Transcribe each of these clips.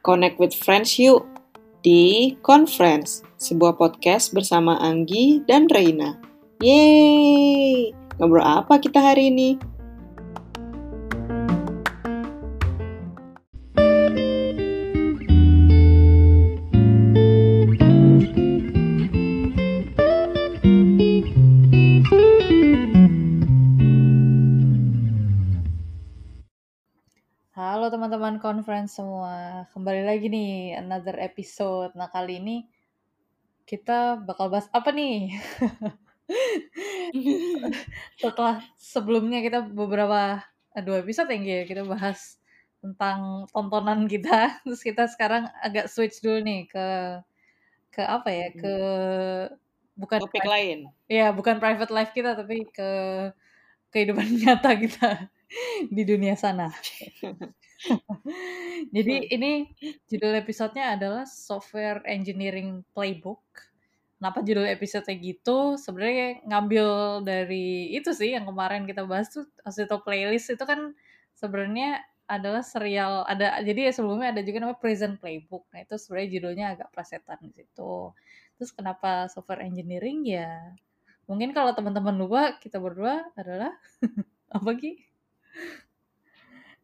Connect with Friends yuk di Conference, sebuah podcast bersama Anggi dan Reina. Yeay! Ngobrol apa kita hari ini? Kembali lagi nih another episode. Nah kali ini kita bakal bahas apa nih? Setelah sebelumnya kita beberapa eh, dua episode yang ya kita bahas tentang tontonan kita, terus kita sekarang agak switch dulu nih ke ke apa ya? Ke bukan Topik lain. ya bukan private life kita tapi ke kehidupan nyata kita di dunia sana. Jadi ini judul episodenya adalah Software Engineering Playbook. Kenapa judul episode gitu? Sebenarnya ngambil dari itu sih yang kemarin kita bahas tuh Asito Playlist itu kan sebenarnya adalah serial ada jadi ya sebelumnya ada juga namanya Prison Playbook. Nah itu sebenarnya judulnya agak plesetan di situ. Terus kenapa software engineering ya? Mungkin kalau teman-teman lupa kita berdua adalah apa Ki?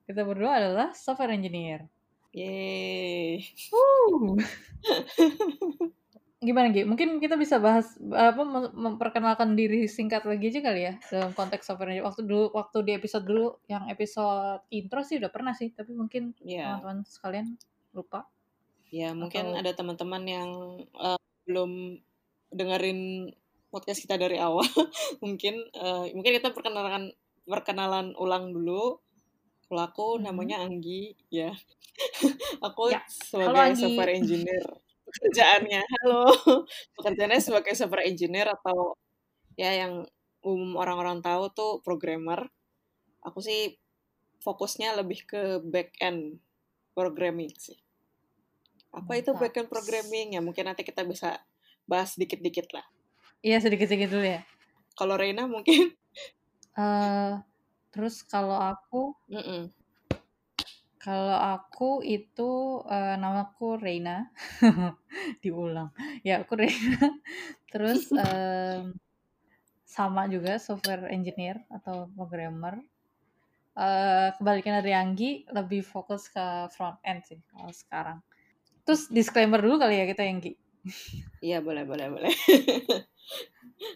Kita berdua adalah software engineer. Yeay. Gimana Gi? Mungkin kita bisa bahas apa mem- memperkenalkan diri singkat lagi aja kali ya dalam konteks software engineer. Waktu dulu waktu di episode dulu yang episode intro sih udah pernah sih, tapi mungkin Ya, teman-teman sekalian lupa ya mungkin atau ada teman-teman yang eh, belum dengerin podcast kita dari awal. mungkin eh, mungkin kita perkenalan perkenalan ulang dulu. Kalau aku Mhm. namanya Anggi, ya. aku Ya, halo sebagai Anggi. software engineer. Pekerjaannya, halo. Pekerjaannya sebagai software engineer atau ya yang umum orang-orang tahu tuh programmer. Aku sih fokusnya lebih ke back end programming sih. Apa itu back end programming? Ya mungkin nanti kita bisa bahas dikit-dikit lah. Iya sedikit-sedikit dulu ya. Kalau Reina mungkin, Eh terus kalau aku mm-mm. kalau aku itu eh, namaku Reina. Diulang. Ya aku Reina. Terus em, sama juga software engineer atau programmer. Eh kebalikan dari Anggi lebih fokus ke front end sih kalau sekarang. Terus disclaimer dulu kali ya kita Anggi. Iya boleh boleh boleh.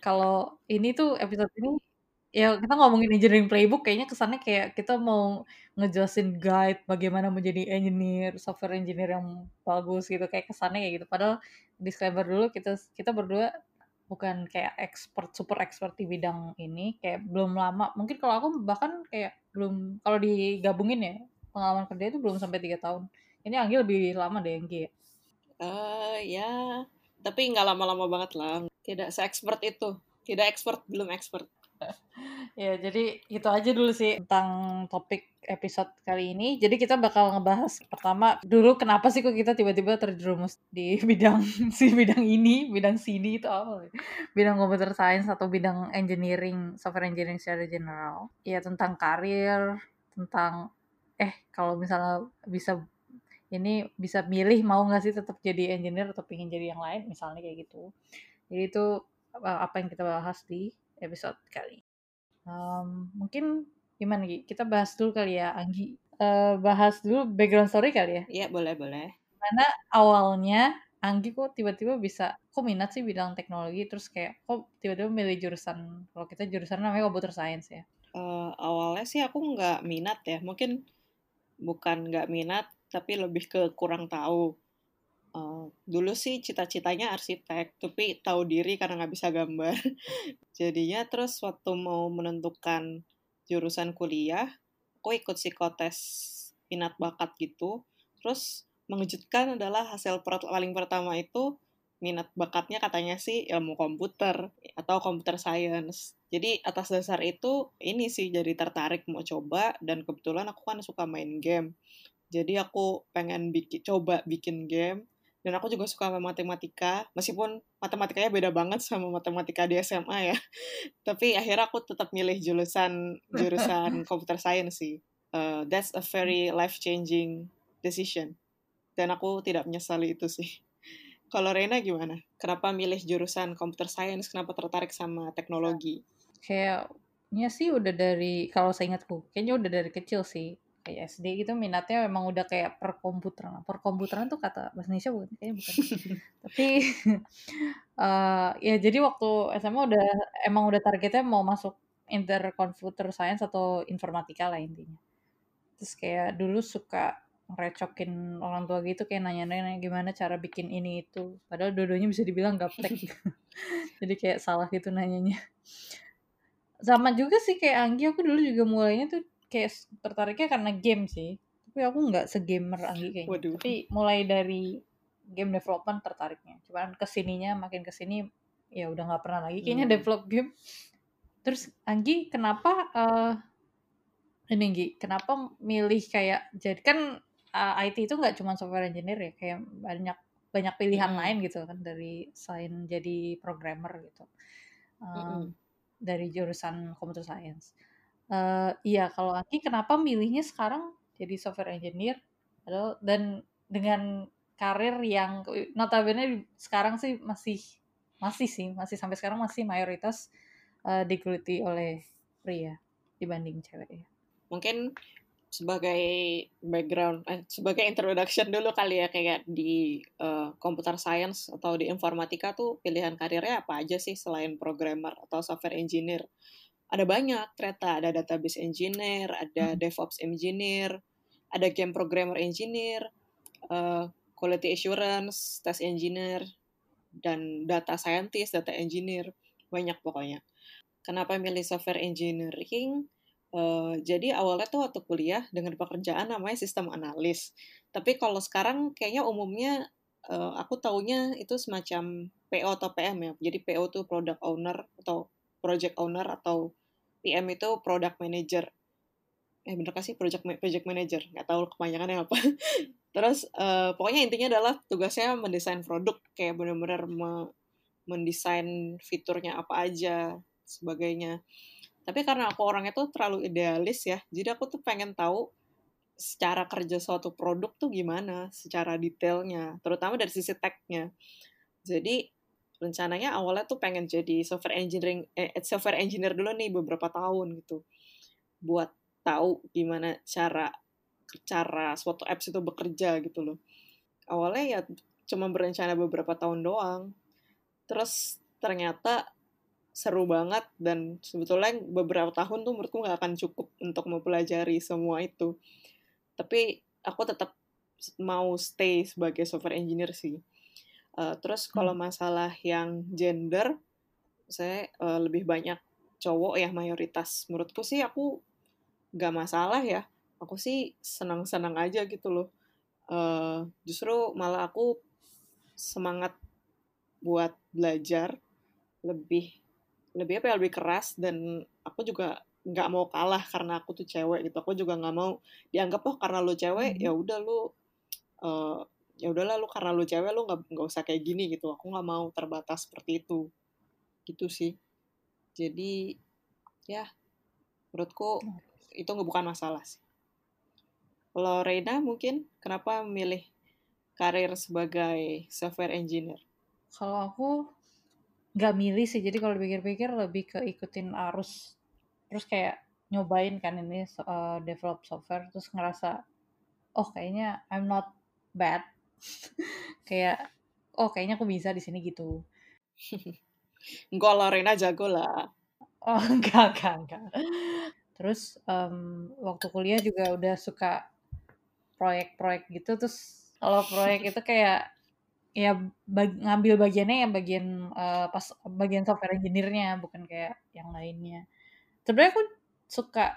Kalau ini tuh episode ini ya kita ngomongin engineering playbook kayaknya kesannya kayak kita mau ngejelasin guide bagaimana menjadi engineer, software engineer yang bagus gitu kayak kesannya kayak gitu. Padahal disclaimer dulu kita kita berdua bukan kayak expert super expert di bidang ini kayak belum lama mungkin kalau aku bahkan kayak belum kalau digabungin ya pengalaman kerja itu belum sampai tiga tahun ini Anggi lebih lama deh Anggi ya Eh ya, tapi nggak lama-lama banget lah. Tidak se-expert itu. Tidak expert, belum expert. Ya jadi itu aja dulu sih tentang topik episode kali ini. Jadi kita bakal ngebahas pertama dulu kenapa sih kok kita tiba-tiba terjerumus di bidang si bidang ini bidang sini itu apa? Bidang computer science atau bidang engineering software engineering secara general. Ya tentang karir tentang eh kalau misalnya bisa ini bisa milih mau nggak sih tetap jadi engineer atau pengen jadi yang lain misalnya kayak gitu. Jadi itu uh, apa yang kita bahas di episode kali. Um, mungkin gimana Gi? Kita bahas dulu kali ya Anggi. Eh, bahas dulu background story kali ya. Iya boleh boleh. Mana awalnya Anggi kok tiba-tiba bisa kok minat sih bidang teknologi terus kayak kok tiba-tiba milih jurusan kalau kita jurusan namanya computer science ya. Eh, awalnya sih aku nggak minat ya. Mungkin bukan nggak minat, tapi lebih ke kurang tahu. Eh, dulu sih cita-citanya arsitek, tapi tahu diri karena nggak bisa gambar. Jadinya terus waktu mau menentukan jurusan kuliah, aku ikut psikotes minat bakat gitu. Terus mengejutkan adalah hasil per- paling pertama itu minat bakatnya katanya sih ilmu komputer atau computer science. Jadi atas dasar itu ini sih jadi tertarik mau coba dan kebetulan aku kan suka main game. Jadi aku pengen bikin coba bikin game dan aku juga suka sama matematika meskipun matematikanya beda banget sama matematika di SMA ya. Tapi akhirnya aku tetap milih jurusan jurusan computer science sih. Uh, that's a very life changing decision dan aku tidak menyesali itu sih. Kalau Rena gimana? Kenapa milih jurusan computer science? Kenapa tertarik sama teknologi? Kayaknya sih udah dari kalau saya ingatku, kayaknya udah dari kecil sih. Kayak SD gitu minatnya memang udah kayak perkomputeran. Perkomputeran tuh kata bahasa Indonesia bukan? Kayaknya bukan. Tapi uh, ya jadi waktu SMA udah emang udah targetnya mau masuk inter computer science atau informatika lah intinya. Terus kayak dulu suka ngerecokin orang tua gitu kayak nanya-nanya gimana cara bikin ini itu padahal dua-duanya bisa dibilang gaptek jadi kayak salah gitu nanyanya sama juga sih kayak Anggi aku dulu juga mulainya tuh kayak tertariknya karena game sih tapi aku nggak segamer Anggi kayaknya Waduh. tapi mulai dari game development tertariknya cuman ke sininya makin ke sini ya udah nggak pernah lagi kayaknya hmm. develop game terus Anggi kenapa uh, ini Anggi kenapa milih kayak jadi kan uh, eh, IT itu nggak cuma software engineer ya kayak banyak banyak pilihan mm. lain gitu kan dari selain jadi programmer gitu um, mm. dari jurusan computer science iya kalau Aki kenapa milihnya sekarang jadi software engineer? Dan dengan karir yang notabene sekarang sih masih masih sih masih sampai sekarang masih mayoritas uh, digeluti oleh pria dibanding cewek ya mungkin sebagai background eh, sebagai introduction dulu kali ya kayak di uh, computer science atau di informatika tuh pilihan karirnya apa aja sih selain programmer atau software engineer ada banyak ternyata ada database engineer ada hmm. DevOps engineer ada game programmer engineer uh, quality assurance test engineer dan data scientist data engineer banyak pokoknya kenapa milih software engineering Uh, jadi awalnya tuh waktu kuliah dengan pekerjaan namanya sistem analis. Tapi kalau sekarang kayaknya umumnya uh, aku taunya itu semacam PO atau PM ya. Jadi PO tuh product owner atau project owner atau PM itu product manager. Eh bener kasih project project manager? Nggak tahu kepanjangannya apa. Terus uh, pokoknya intinya adalah tugasnya mendesain produk kayak benar-benar me mendesain fiturnya apa aja sebagainya. Tapi karena aku orangnya tuh terlalu idealis ya, jadi aku tuh pengen tahu secara kerja suatu produk tuh gimana, secara detailnya, terutama dari sisi tech-nya. Jadi rencananya awalnya tuh pengen jadi software engineering, eh, software engineer dulu nih beberapa tahun gitu, buat tahu gimana cara cara suatu apps itu bekerja gitu loh. Awalnya ya cuma berencana beberapa tahun doang. Terus ternyata seru banget dan sebetulnya beberapa tahun tuh menurutku nggak akan cukup untuk mempelajari semua itu. Tapi aku tetap mau stay sebagai software engineer sih. Uh, terus kalau hmm. masalah yang gender, saya uh, lebih banyak cowok ya mayoritas. Menurutku sih aku nggak masalah ya. Aku sih senang-senang aja gitu loh. Uh, justru malah aku semangat buat belajar lebih lebih apa ya lebih keras dan aku juga nggak mau kalah karena aku tuh cewek gitu aku juga nggak mau dianggap oh karena lu cewek hmm. ya udah lu uh, ya udahlah lu karena lu cewek lu nggak nggak usah kayak gini gitu. Aku nggak mau terbatas seperti itu. Gitu sih. Jadi ya menurutku itu nggak bukan masalah sih. Kalau Reina mungkin kenapa memilih karir sebagai software engineer? Kalau aku Nggak milih sih, jadi kalau pikir-pikir lebih ke ikutin arus. Terus kayak nyobain kan ini uh, develop software, terus ngerasa, oh kayaknya I'm not bad. Kayak, oh kayaknya aku bisa di sini gitu. Enggak lah, Rena jago lah. Oh enggak, enggak, enggak. Terus um, waktu kuliah juga udah suka proyek-proyek gitu, terus kalau proyek itu kayak Ya bag ngambil bagiannya yang bagian, uh, pas bagian software engineer-nya, bukan kayak yang lainnya. Sebenarnya aku suka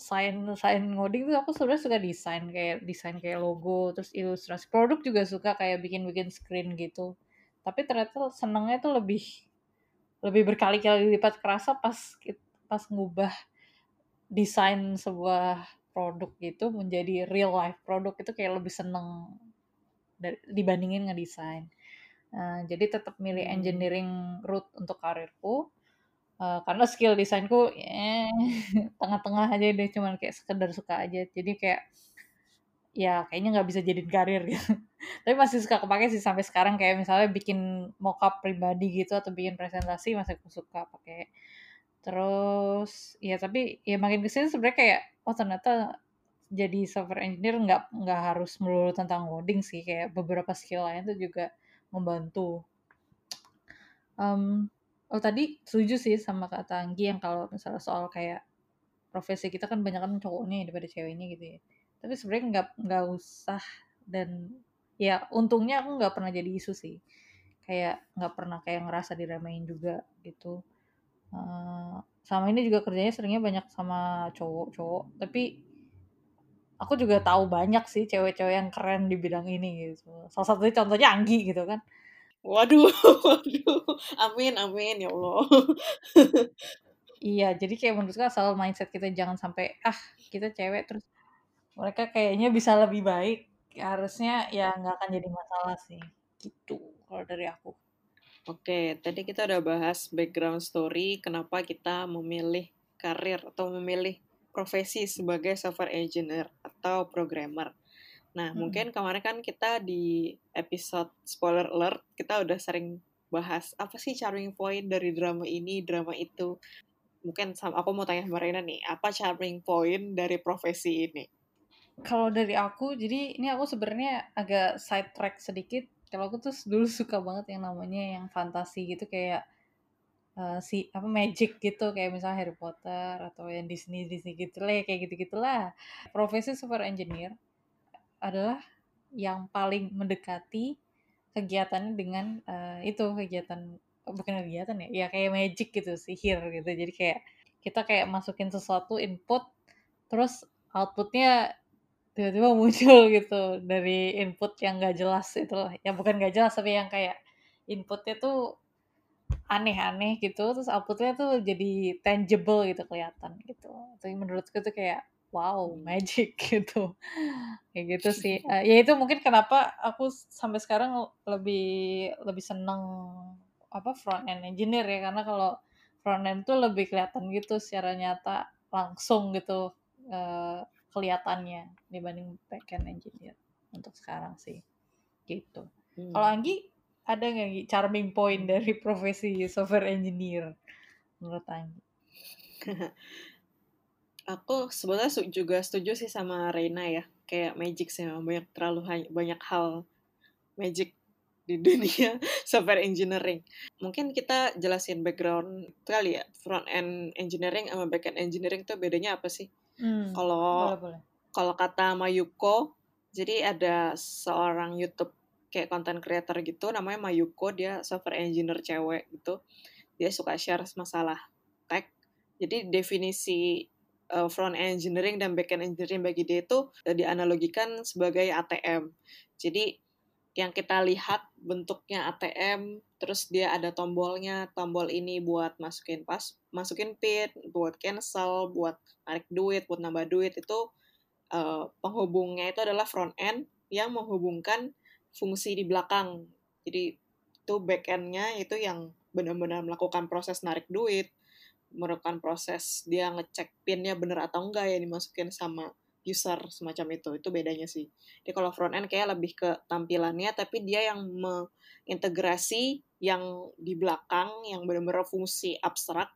selain selain ngoding tuh aku sebenarnya suka desain, kayak desain kayak logo, terus ilustrasi produk juga suka kayak bikin-bikin screen gitu. Tapi ternyata senengnya tuh lebih lebih berkali-kali lipat kerasa pas pas ngubah desain sebuah produk gitu menjadi real life produk itu kayak lebih seneng dibandingin ngedesain. Uh, jadi tetap milih hmm. engineering route untuk karirku uh, karena skill desainku eh, tengah-tengah aja deh cuman kayak sekedar suka aja. Jadi kayak ya kayaknya nggak bisa jadiin karir gitu. Tapi masih suka kepake sih sampai sekarang. Kayak misalnya bikin mockup pribadi gitu atau bikin presentasi masih aku suka pakai. Terus ya tapi ya makin ke sini sebenarnya kayak oh ternyata jadi software engineer nggak nggak harus melulu tentang coding sih. Kayak beberapa skill lain tuh juga membantu. Um, oh tadi setuju sih sama kata Anggi yang kalau misalnya soal kayak profesi kita kan banyak kan cowoknya daripada ceweknya gitu ya. Tapi sebenarnya nggak nggak usah dan ya untungnya aku nggak pernah jadi isu sih. Kayak nggak pernah kayak ngerasa diremain juga gitu. Uh, sama ini juga kerjanya seringnya banyak sama cowok-cowok tapi aku juga tahu banyak sih cewek-cewek yang keren di bidang ini gitu. Salah satunya contohnya Anggi gitu kan waduh waduh. Amin amin ya Allah. Iya jadi kayak menurutku asal mindset kita jangan sampai ah kita cewek terus mereka kayaknya bisa lebih baik. Harusnya ya nggak akan jadi masalah sih gitu kalau dari aku. Oke, tadi kita udah bahas background story kenapa kita memilih karir atau memilih profesi sebagai software engineer atau programmer. Nah, hmm. mungkin kemarin kan kita di episode spoiler alert kita udah sering bahas apa sih charming point dari drama ini, drama itu. Mungkin aku mau tanya sama Reina nih, apa charming point dari profesi ini? Kalau dari aku, jadi ini aku sebenarnya agak side track sedikit. Kalau aku tuh dulu suka banget yang namanya yang fantasi gitu kayak uh, si apa magic gitu kayak misalnya Harry Potter atau yang Disney Disney gitu lah kayak gitu gitulah. Profesi software engineer adalah yang paling mendekati kegiatannya dengan uh, itu kegiatan oh, bukan kegiatan ya ya kayak magic gitu sihir gitu jadi kayak kita kayak masukin sesuatu input terus outputnya tiba-tiba muncul gitu dari input yang gak jelas itu loh. yang bukan gak jelas tapi yang kayak inputnya tuh aneh-aneh gitu terus outputnya tuh jadi tangible gitu kelihatan gitu tapi menurutku tuh kayak wow magic gitu kayak gitu sih uh, ya itu mungkin kenapa aku sampai sekarang lebih lebih seneng apa front end engineer ya karena kalau front end tuh lebih kelihatan gitu secara nyata langsung gitu uh, kelihatannya dibanding backend engineer untuk sekarang sih gitu. Hmm. Kalau Anggi ada nggak charming point dari profesi software engineer menurut Anggi? Aku sebetulnya juga setuju sih sama Reina ya, kayak magic sih banyak terlalu banyak hal magic di dunia software engineering. Mungkin kita jelasin background kali ya, front end engineering sama back end engineering tuh bedanya apa sih? Hmm, kalau kalau kata Mayuko, jadi ada seorang YouTube kayak content creator gitu namanya Mayuko, dia software engineer cewek gitu. Dia suka share masalah tech. Jadi definisi uh, front engineering dan back end engineering bagi dia itu uh, dianalogikan sebagai ATM. Jadi yang kita lihat bentuknya ATM, terus dia ada tombolnya, tombol ini buat masukin pas, masukin pin, buat cancel, buat narik duit, buat nambah duit itu uh, penghubungnya itu adalah front end yang menghubungkan fungsi di belakang. Jadi itu back endnya itu yang benar-benar melakukan proses narik duit, melakukan proses dia ngecek pinnya bener atau enggak ya dimasukin sama user semacam itu. Itu bedanya sih. Jadi kalau front end kayak lebih ke tampilannya tapi dia yang mengintegrasi yang di belakang yang benar-benar fungsi abstrak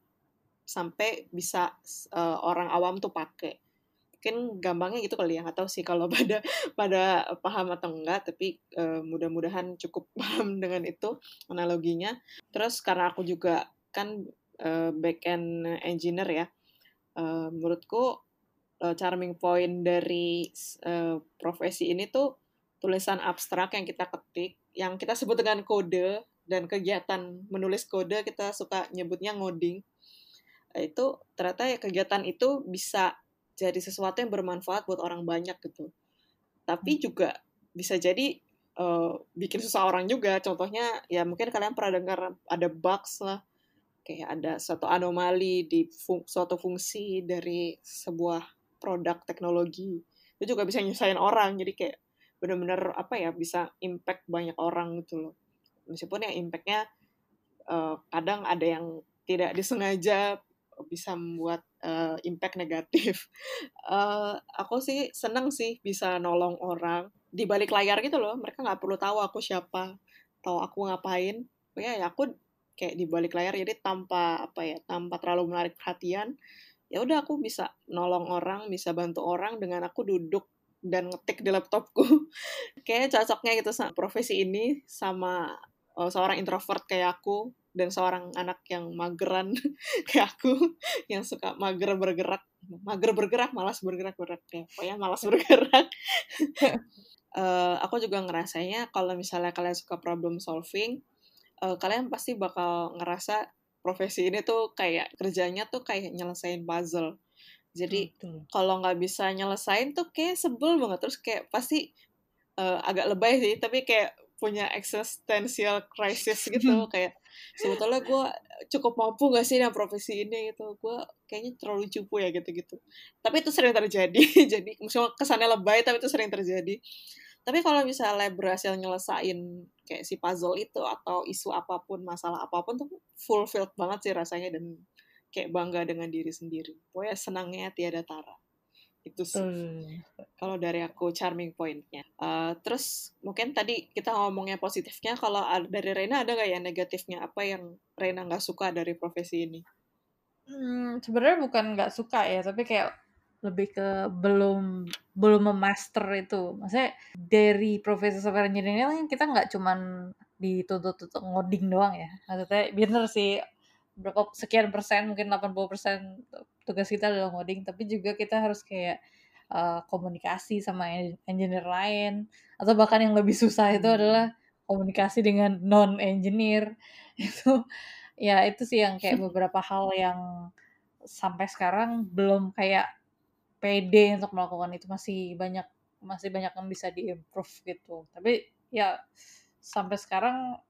sampai bisa uh, orang awam tuh pakai mungkin gampangnya gitu kali ya nggak tahu sih kalau pada pada paham atau enggak tapi uh, mudah-mudahan cukup paham dengan itu analoginya. Terus karena aku juga kan uh, back end engineer ya uh, menurutku uh, charming point dari uh, profesi ini tuh tulisan abstrak yang kita ketik, yang kita sebut dengan kode dan kegiatan menulis kode kita suka nyebutnya ngoding. Itu ternyata ya kegiatan itu bisa jadi sesuatu yang bermanfaat buat orang banyak gitu. Tapi hmm. juga bisa jadi uh, bikin susah orang juga. Contohnya ya mungkin kalian pernah dengar ada bugs lah, kayak ada suatu anomali di fung suatu fungsi dari sebuah produk teknologi itu juga bisa nyusahin orang jadi kayak bener-bener apa ya bisa impact banyak orang gitu loh meskipun ya impactnya uh, kadang ada yang tidak disengaja bisa membuat uh, impact negatif. Uh, aku sih seneng sih bisa nolong orang di balik layar gitu loh. Mereka nggak perlu tahu aku siapa, tahu aku ngapain. Ya, ya aku kayak di balik layar jadi tanpa apa ya, tanpa terlalu menarik perhatian. Ya udah aku bisa nolong orang, bisa bantu orang dengan aku duduk dan ngetik di laptopku. Kayaknya cocoknya gitu sama profesi ini sama uh, seorang introvert kayak aku dan seorang anak yang mageran kayak aku yang suka mager bergerak mager bergerak malas bergerak bergerak ya pokoknya malas bergerak uh, aku juga ngerasanya kalau misalnya kalian suka problem solving uh, kalian pasti bakal ngerasa profesi ini tuh kayak kerjanya tuh kayak nyelesain puzzle. Jadi kalau nggak bisa nyelesain tuh kayak sebel banget. Terus kayak pasti uh, agak lebay sih tapi kayak punya existential crisis gitu. Kayak sebetulnya gue cukup mampu gak sih dengan profesi ini? Gitu. Gue kayaknya terlalu cupu ya gitu-gitu. Tapi itu sering terjadi. Jadi maksudnya kesannya lebay tapi itu sering terjadi tapi kalau misalnya berhasil nyelesain kayak si puzzle itu atau isu apa pun masalah apa pun tuh fulfilled banget sih rasanya dan kayak bangga dengan diri sendiri. Pokoknya senangnya tiada tara. Itu sih. Hmm. Kalau dari aku charming pointnya. Uh, terus mungkin tadi kita ngomongnya positifnya. Kalau dari Rena ada nggak ya negatifnya? Apa yang Rena nggak suka dari profesi ini? Hmm, sebenarnya bukan nggak suka ya, tapi kayak lebih ke belum belum memaster itu. Maksudnya dari profesi software engineer kan kita nggak cuman dituntut untuk ngoding doang ya. Maksudnya bener sih berapa sekian persen mungkin 80 persen tugas kita adalah coding tapi juga kita harus kayak uh, komunikasi sama engineer lain atau bahkan yang lebih susah itu hmm. adalah komunikasi dengan non engineer itu ya itu sih yang kayak beberapa hal yang sampai sekarang belum kayak pede untuk melakukan itu masih banyak masih banyak yang bisa diimprove gitu. Tapi ya sampai sekarang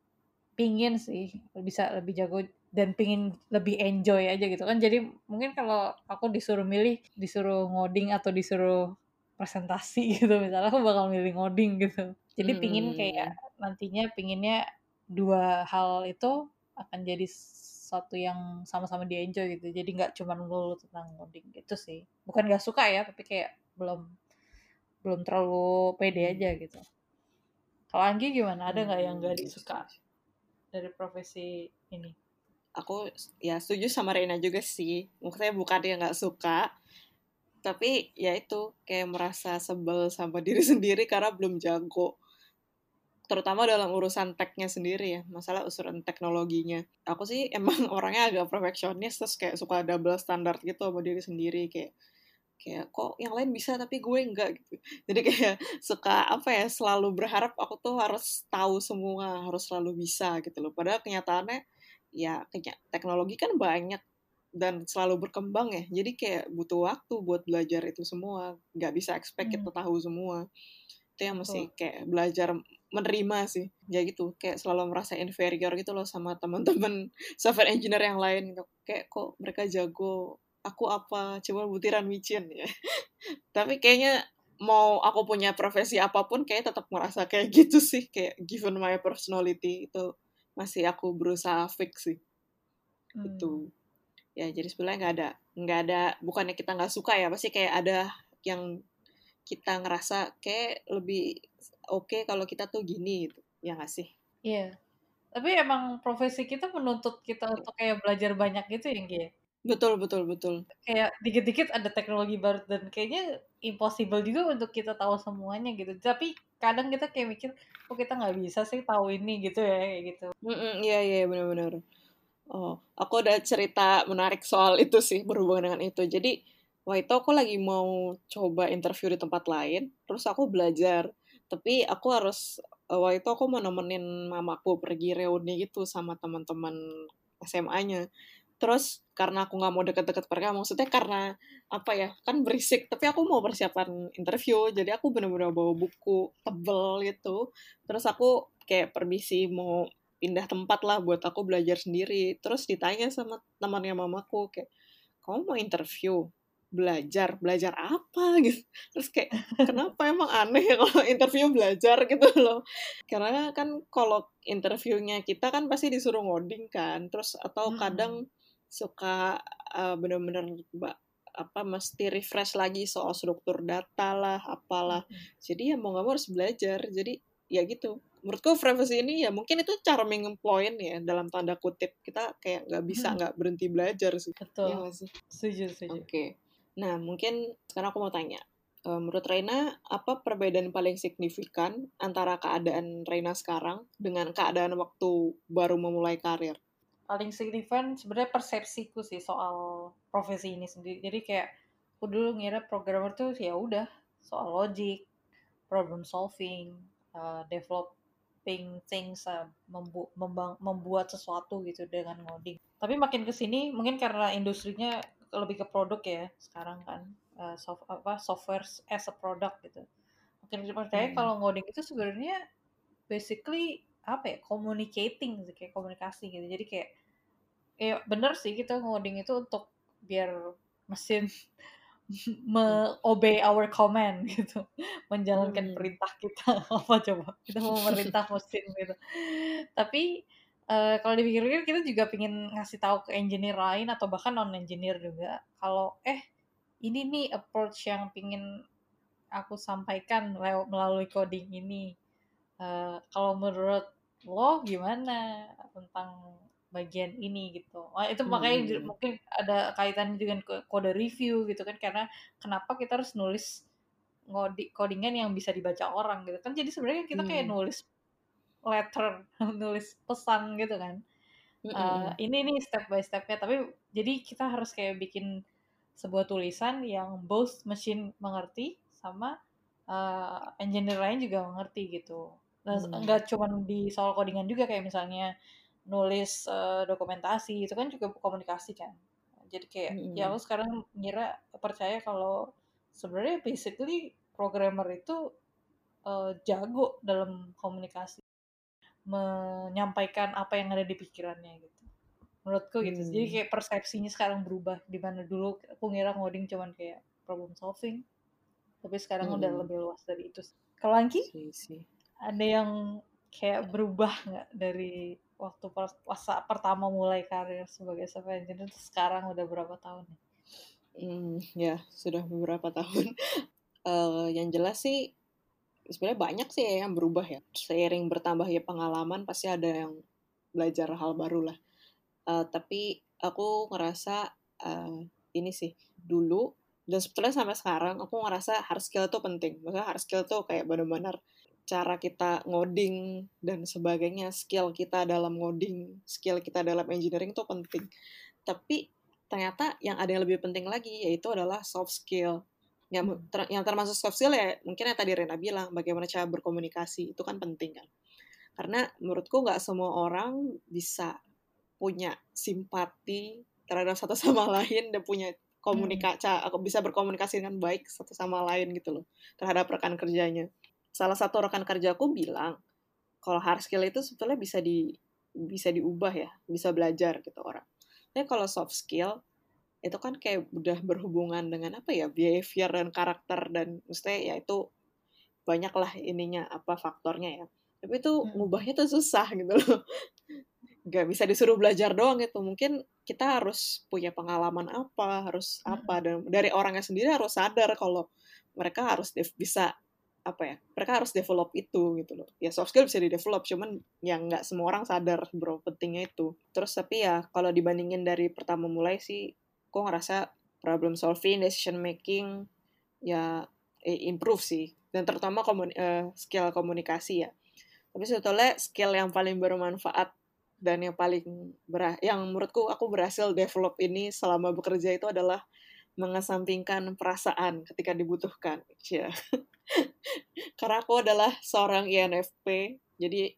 pingin sih bisa lebih jago dan pingin lebih enjoy aja gitu kan. Jadi mungkin kalau aku disuruh milih disuruh ngoding atau disuruh presentasi gitu misalnya aku bakal milih ngoding gitu. Jadi hmm. pingin kayak nantinya pinginnya dua hal itu akan jadi satu yang sama-sama di enjoy gitu. Jadi nggak cuma melulu tentang ngoding gitu sih. Bukan nggak suka ya tapi kayak belum belum terlalu pede aja gitu. Kalau Anggi gimana? Ada nggak yang nggak disuka dari profesi ini? Aku ya setuju sama Reina juga sih. Maksudnya bukan dia nggak suka tapi ya itu kayak merasa sebel sama diri sendiri karena belum jago terutama dalam urusan tech-nya sendiri ya masalah urusan teknologinya. Aku sih emang orangnya agak perfeksionis terus kayak suka double standard gitu sama diri sendiri kayak kayak kok yang lain bisa tapi gue enggak? gitu. Jadi kayak suka apa ya selalu berharap aku tuh harus tahu semua harus selalu bisa gitu loh. Padahal kenyataannya ya teknologi kan banyak dan selalu berkembang ya. Jadi kayak butuh waktu buat belajar itu semua. Nggak bisa expect hmm. kita tahu semua. Itu yang mesti oh. kayak belajar menerima sih. Ya gitu kayak selalu merasa inferior gitu loh sama teman-teman software engineer yang lain gitu. Kayak kok mereka jago? Aku apa? Cuma butiran micin. Ya. Tapi kayaknya mau aku punya profesi apa pun kayak tetap merasa kayak gitu sih. Kayak given my personality itu masih aku berusaha fix sih. Hmm. itu ya jadi sebenarnya nggak ada nggak ada bukannya kita nggak suka ya pasti kayak ada yang kita ngerasa kayak lebih oke okay kalau kita tuh gini gitu ya nggak sih iya yeah. tapi emang profesi kita menuntut kita untuk kayak belajar banyak gitu ya Gia? Betul, betul, betul. Kayak dikit-dikit ada teknologi baru dan kayaknya impossible juga untuk kita tahu semuanya gitu. Tapi kadang kita kayak mikir, kok kita nggak bisa sih tahu ini gitu ya, kayak gitu. Mm iya, iya, benar-benar. Oh, aku ada cerita menarik soal itu sih, berhubungan dengan itu. Jadi, wah itu aku lagi mau coba interview di tempat lain, terus aku belajar. Tapi aku harus, eh, wah itu aku mau nemenin mamaku pergi reuni gitu sama teman-teman SMA-nya terus karena aku nggak mau deket-deket mereka maksudnya karena apa ya kan berisik tapi aku mau persiapan interview jadi aku bener-bener bawa buku tebel gitu. Terus aku kayak permisi mau pindah tempat lah buat aku belajar sendiri. Terus ditanya sama temannya mamaku kayak kamu mau interview belajar belajar apa gitu. Terus kayak kenapa emang aneh ya kalau interview belajar? gitu loh. Karena kan kalau interviewnya kita kan pasti disuruh ngoding kan. Terus atau kadang suka uh, bener-bener apa mesti refresh lagi soal struktur data lah apalah. Jadi ya mau nggak mau harus belajar. Jadi ya gitu. Menurutku privacy ini ya mungkin itu charming point ya dalam tanda kutip. Kita kayak nggak bisa Hmm. nggak berhenti belajar sih. Betul. Iya nggak sih? Setuju, setuju. oke nah mungkin sekarang aku mau tanya Eh, menurut Reina apa perbedaan paling signifikan antara keadaan Reina sekarang dengan keadaan waktu baru memulai karir Paling signifikan sebenarnya persepsiku sih soal profesi ini sendiri. Jadi kayak aku dulu ngira programmer tuh ya udah soal logic, problem solving, uh, developing things, uh, membu- membuat sesuatu gitu dengan ngoding. Tapi makin ke sini mungkin karena industrinya lebih ke produk ya sekarang kan uh, soft, apa software as a product gitu. Makin percaya Hmm. kalau ngoding itu sebenarnya basically apa ya communicating sih, kayak komunikasi gitu. Jadi kayak ya bener sih kita ngoding itu untuk biar mesin me obey our command gitu menjalankan Hmm. perintah kita apa coba kita mau merintah mesin gitu tapi eh, kalau dipikir-pikir kita juga pengen ngasih tahu ke engineer lain atau bahkan non engineer juga. Kalau eh ini nih approach yang pingin aku sampaikan lew- melalui coding ini. Eh, kalau menurut lo gimana tentang bagian ini? gitu. Wah, itu makanya ju- Hmm. mungkin ada kaitannya dengan ko- kode review gitu kan. Karena kenapa kita harus nulis ngodi codingan yang bisa dibaca orang gitu kan. Jadi sebenarnya kita kayak Hmm. nulis letter nulis pesan gitu kan Mm-mm. Eh, ini nih step by stepnya tapi jadi kita harus kayak bikin sebuah tulisan yang both machine mengerti sama eh, engineer lain juga mengerti gitu nah Hmm. nggak cuma di soal codingan juga kayak misalnya nulis eh, dokumentasi itu kan juga komunikasi kan jadi kayak ya Mm-mm. aku sekarang ngira percaya kalau sebenarnya basically programmer itu eh, jago dalam komunikasi menyampaikan apa yang ada di pikirannya gitu menurutku gitu jadi Hmm. kayak persepsinya sekarang berubah di mana dulu aku ngira ngoding cuman kayak problem solving tapi sekarang udah Mm-mm. lebih luas dari itu kalau Angki ada yang kayak berubah nggak dari waktu pas pertama mulai karir sebagai software engineer sekarang udah berapa tahun nih? Hmm, ya sudah beberapa tahun. Eh, yang jelas sih sebenarnya banyak sih ya yang berubah ya. Seiring bertambahnya pengalaman pasti ada yang belajar hal baru lah. Eh, tapi aku ngerasa eh, ini sih dulu dan sebetulnya sampai sekarang aku ngerasa hard skill itu penting. Maksudnya hard skill tuh kayak benar-benar cara kita ngoding dan sebagainya, skill kita dalam ngoding, skill kita dalam engineering itu penting. Tapi ternyata yang ada yang lebih penting lagi yaitu adalah soft skill. Yang, ter- yang termasuk soft skill ya mungkin yang tadi Rena bilang bagaimana cara berkomunikasi itu kan penting kan. Karena menurutku nggak semua orang bisa punya simpati terhadap satu sama lain dan punya komunikasi aku bisa berkomunikasi dengan baik satu sama lain gitu loh terhadap rekan kerjanya. Salah satu rekan kerjaku bilang kalau hard skill itu sebetulnya bisa di bisa diubah ya, bisa belajar gitu orang. Tapi kalau soft skill itu kan kayak udah berhubungan dengan apa ya behavior dan karakter dan mestinya ya itu banyak lah ininya apa faktornya ya. Tapi itu Hmm. ngubahnya tuh susah gitu loh. Gak bisa disuruh belajar doang gitu. Mungkin kita harus punya pengalaman apa, harus apa dan dari orangnya sendiri harus sadar kalau mereka harus bisa apa ya mereka harus develop itu gitu loh ya soft skill bisa di develop cuman yang nggak semua orang sadar bro pentingnya itu terus tapi ya kalau dibandingin dari pertama mulai sih kok ngerasa problem solving decision making ya eh, improve sih dan terutama komun- eh, skill komunikasi ya tapi sebetulnya skill yang paling bermanfaat dan yang paling ber yang menurutku aku berhasil develop ini selama bekerja itu adalah mengesampingkan perasaan ketika dibutuhkan. Ya. Karena aku adalah seorang INFP, jadi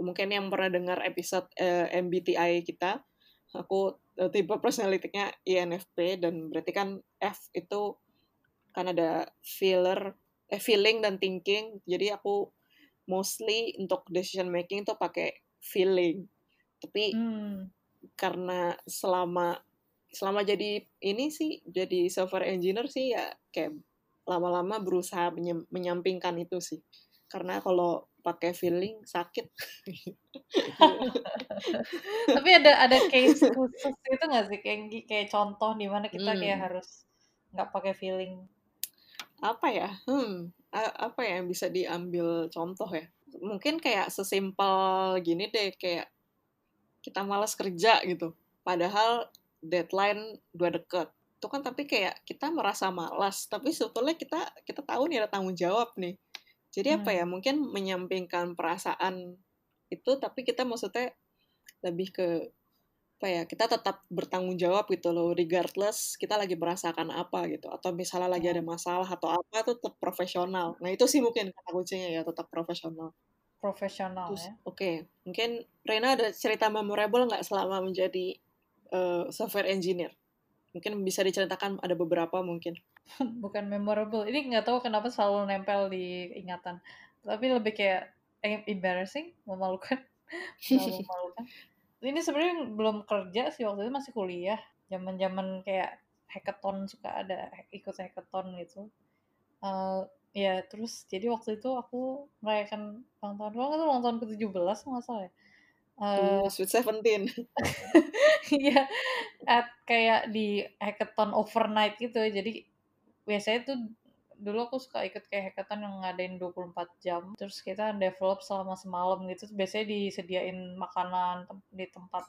mungkin yang pernah dengar episode eh, MBTI kita, aku tipe personality-nya INFP dan berarti kan F itu kan ada feeler, eh, feeling dan thinking. Jadi aku mostly untuk decision making tuh pakai feeling. Tapi Hmm. karena selama selama jadi ini sih jadi software engineer sih ya kayak lama-lama berusaha menyampingkan itu sih karena kalau pakai feeling sakit. Tapi ada ada case khusus itu nggak sih kayak kayak contoh di mana kita kayak Hmm. harus nggak pakai feeling? Apa ya? Hmm apa ya yang bisa diambil contoh ya? Mungkin kayak sesimpel gini deh kayak kita malas kerja gitu. Padahal deadline dua deket. Itu kan tapi kayak kita merasa malas tapi sebetulnya kita kita tahu nih ada tanggung jawab nih jadi apa Hmm. ya mungkin menyampingkan perasaan itu tapi kita maksudnya lebih ke apa ya kita tetap bertanggung jawab gitu loh regardless kita lagi merasakan apa gitu. Atau misalnya lagi ada masalah atau apa tuh tetap profesional. Nah itu sih mungkin kata kuncinya ya tetap profesional. Profesional terus ya. oke mungkin Rena ada cerita memorable nggak selama menjadi eh, software engineer? Mungkin bisa diceritakan ada beberapa mungkin bukan memorable. Ini nggak tahu kenapa selalu nempel di ingatan. Tapi lebih kayak eh, embarrassing memalukan. Memalukan. Ini sebenarnya belum kerja sih waktu itu masih kuliah. Zaman zaman kayak hackathon suka ada ikut hackathon gitu. Eh, ya terus jadi waktu itu aku merayakan ulang tahun kalau salah ulang tahun ke 17 nggak salah ya. Hmm, Sweet Seventeen. Iya, at kayak di hackathon overnight gitu. Jadi biasanya tuh dulu aku suka ikut kayak hackathon yang ngadain 24 jam. Terus kita develop selama semalam gitu. Terus Biasanya disediain makanan tem- di tempat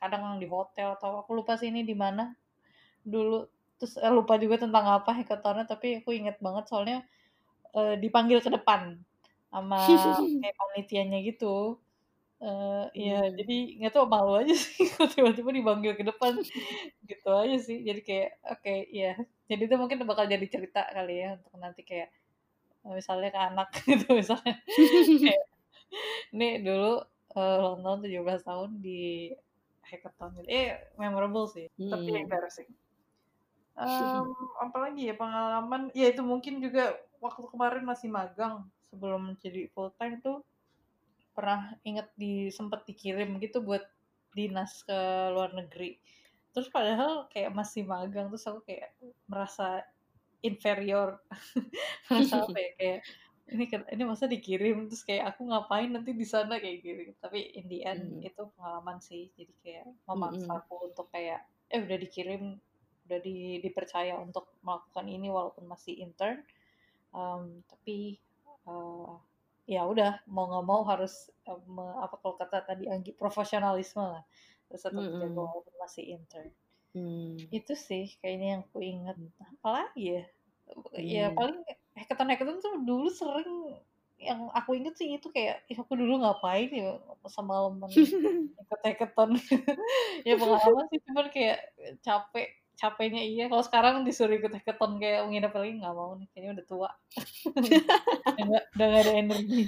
kadang di hotel atau aku lupa sih ini di mana dulu. Terus eh, lupa juga tentang apa hackathonnya tapi aku inget banget soalnya eh, dipanggil ke depan sama kayak panitianya gitu. Eh ya Hmm. jadi nggak tahu malu aja sih kalau tiba-tiba dipanggil ke depan gitu aja sih. Jadi kayak oke ya. Jadi itu mungkin bakal jadi cerita kali ya untuk nanti kayak misalnya ke anak gitu misalnya kayak ini dulu eh, ulang tahun 17 tahun di hackathon gitu. Eh memorable sih, tapi Hmm. embarrassing. Em, apalagi ya pengalaman ya itu mungkin juga waktu kemarin masih magang sebelum jadi full time tuh pernah inget di sempet dikirim gitu buat dinas ke luar negeri. Terus padahal kayak masih magang terus aku kayak merasa inferior. Merasa apa ya kayak ini ini masa dikirim terus kayak aku ngapain nanti di sana kayak gitu. Tapi in the end Hmm. itu pengalaman sih jadi kayak memaksa aku untuk kayak eh udah dikirim udah di, dipercaya untuk melakukan ini walaupun masih intern. Um, tapi uh, ya udah mau nggak mau harus uh, me- apa kalau kata tadi Anggi profesionalisme lah terus tetap Mm-mm. jaga walaupun masih intern Hmm. itu sih kayaknya yang ku inget apalagi ya ya Hmm. paling hackathon hackathon tuh dulu sering yang aku inget sih itu kayak "Ih, aku dulu ngapain ya ikut hackathon ya pengalaman sih cuman kayak capek capeknya iya kalau sekarang disuruh ikut hackathon kayak nginep lagi nggak mau nih kayaknya udah tua udah udah nggak ada energi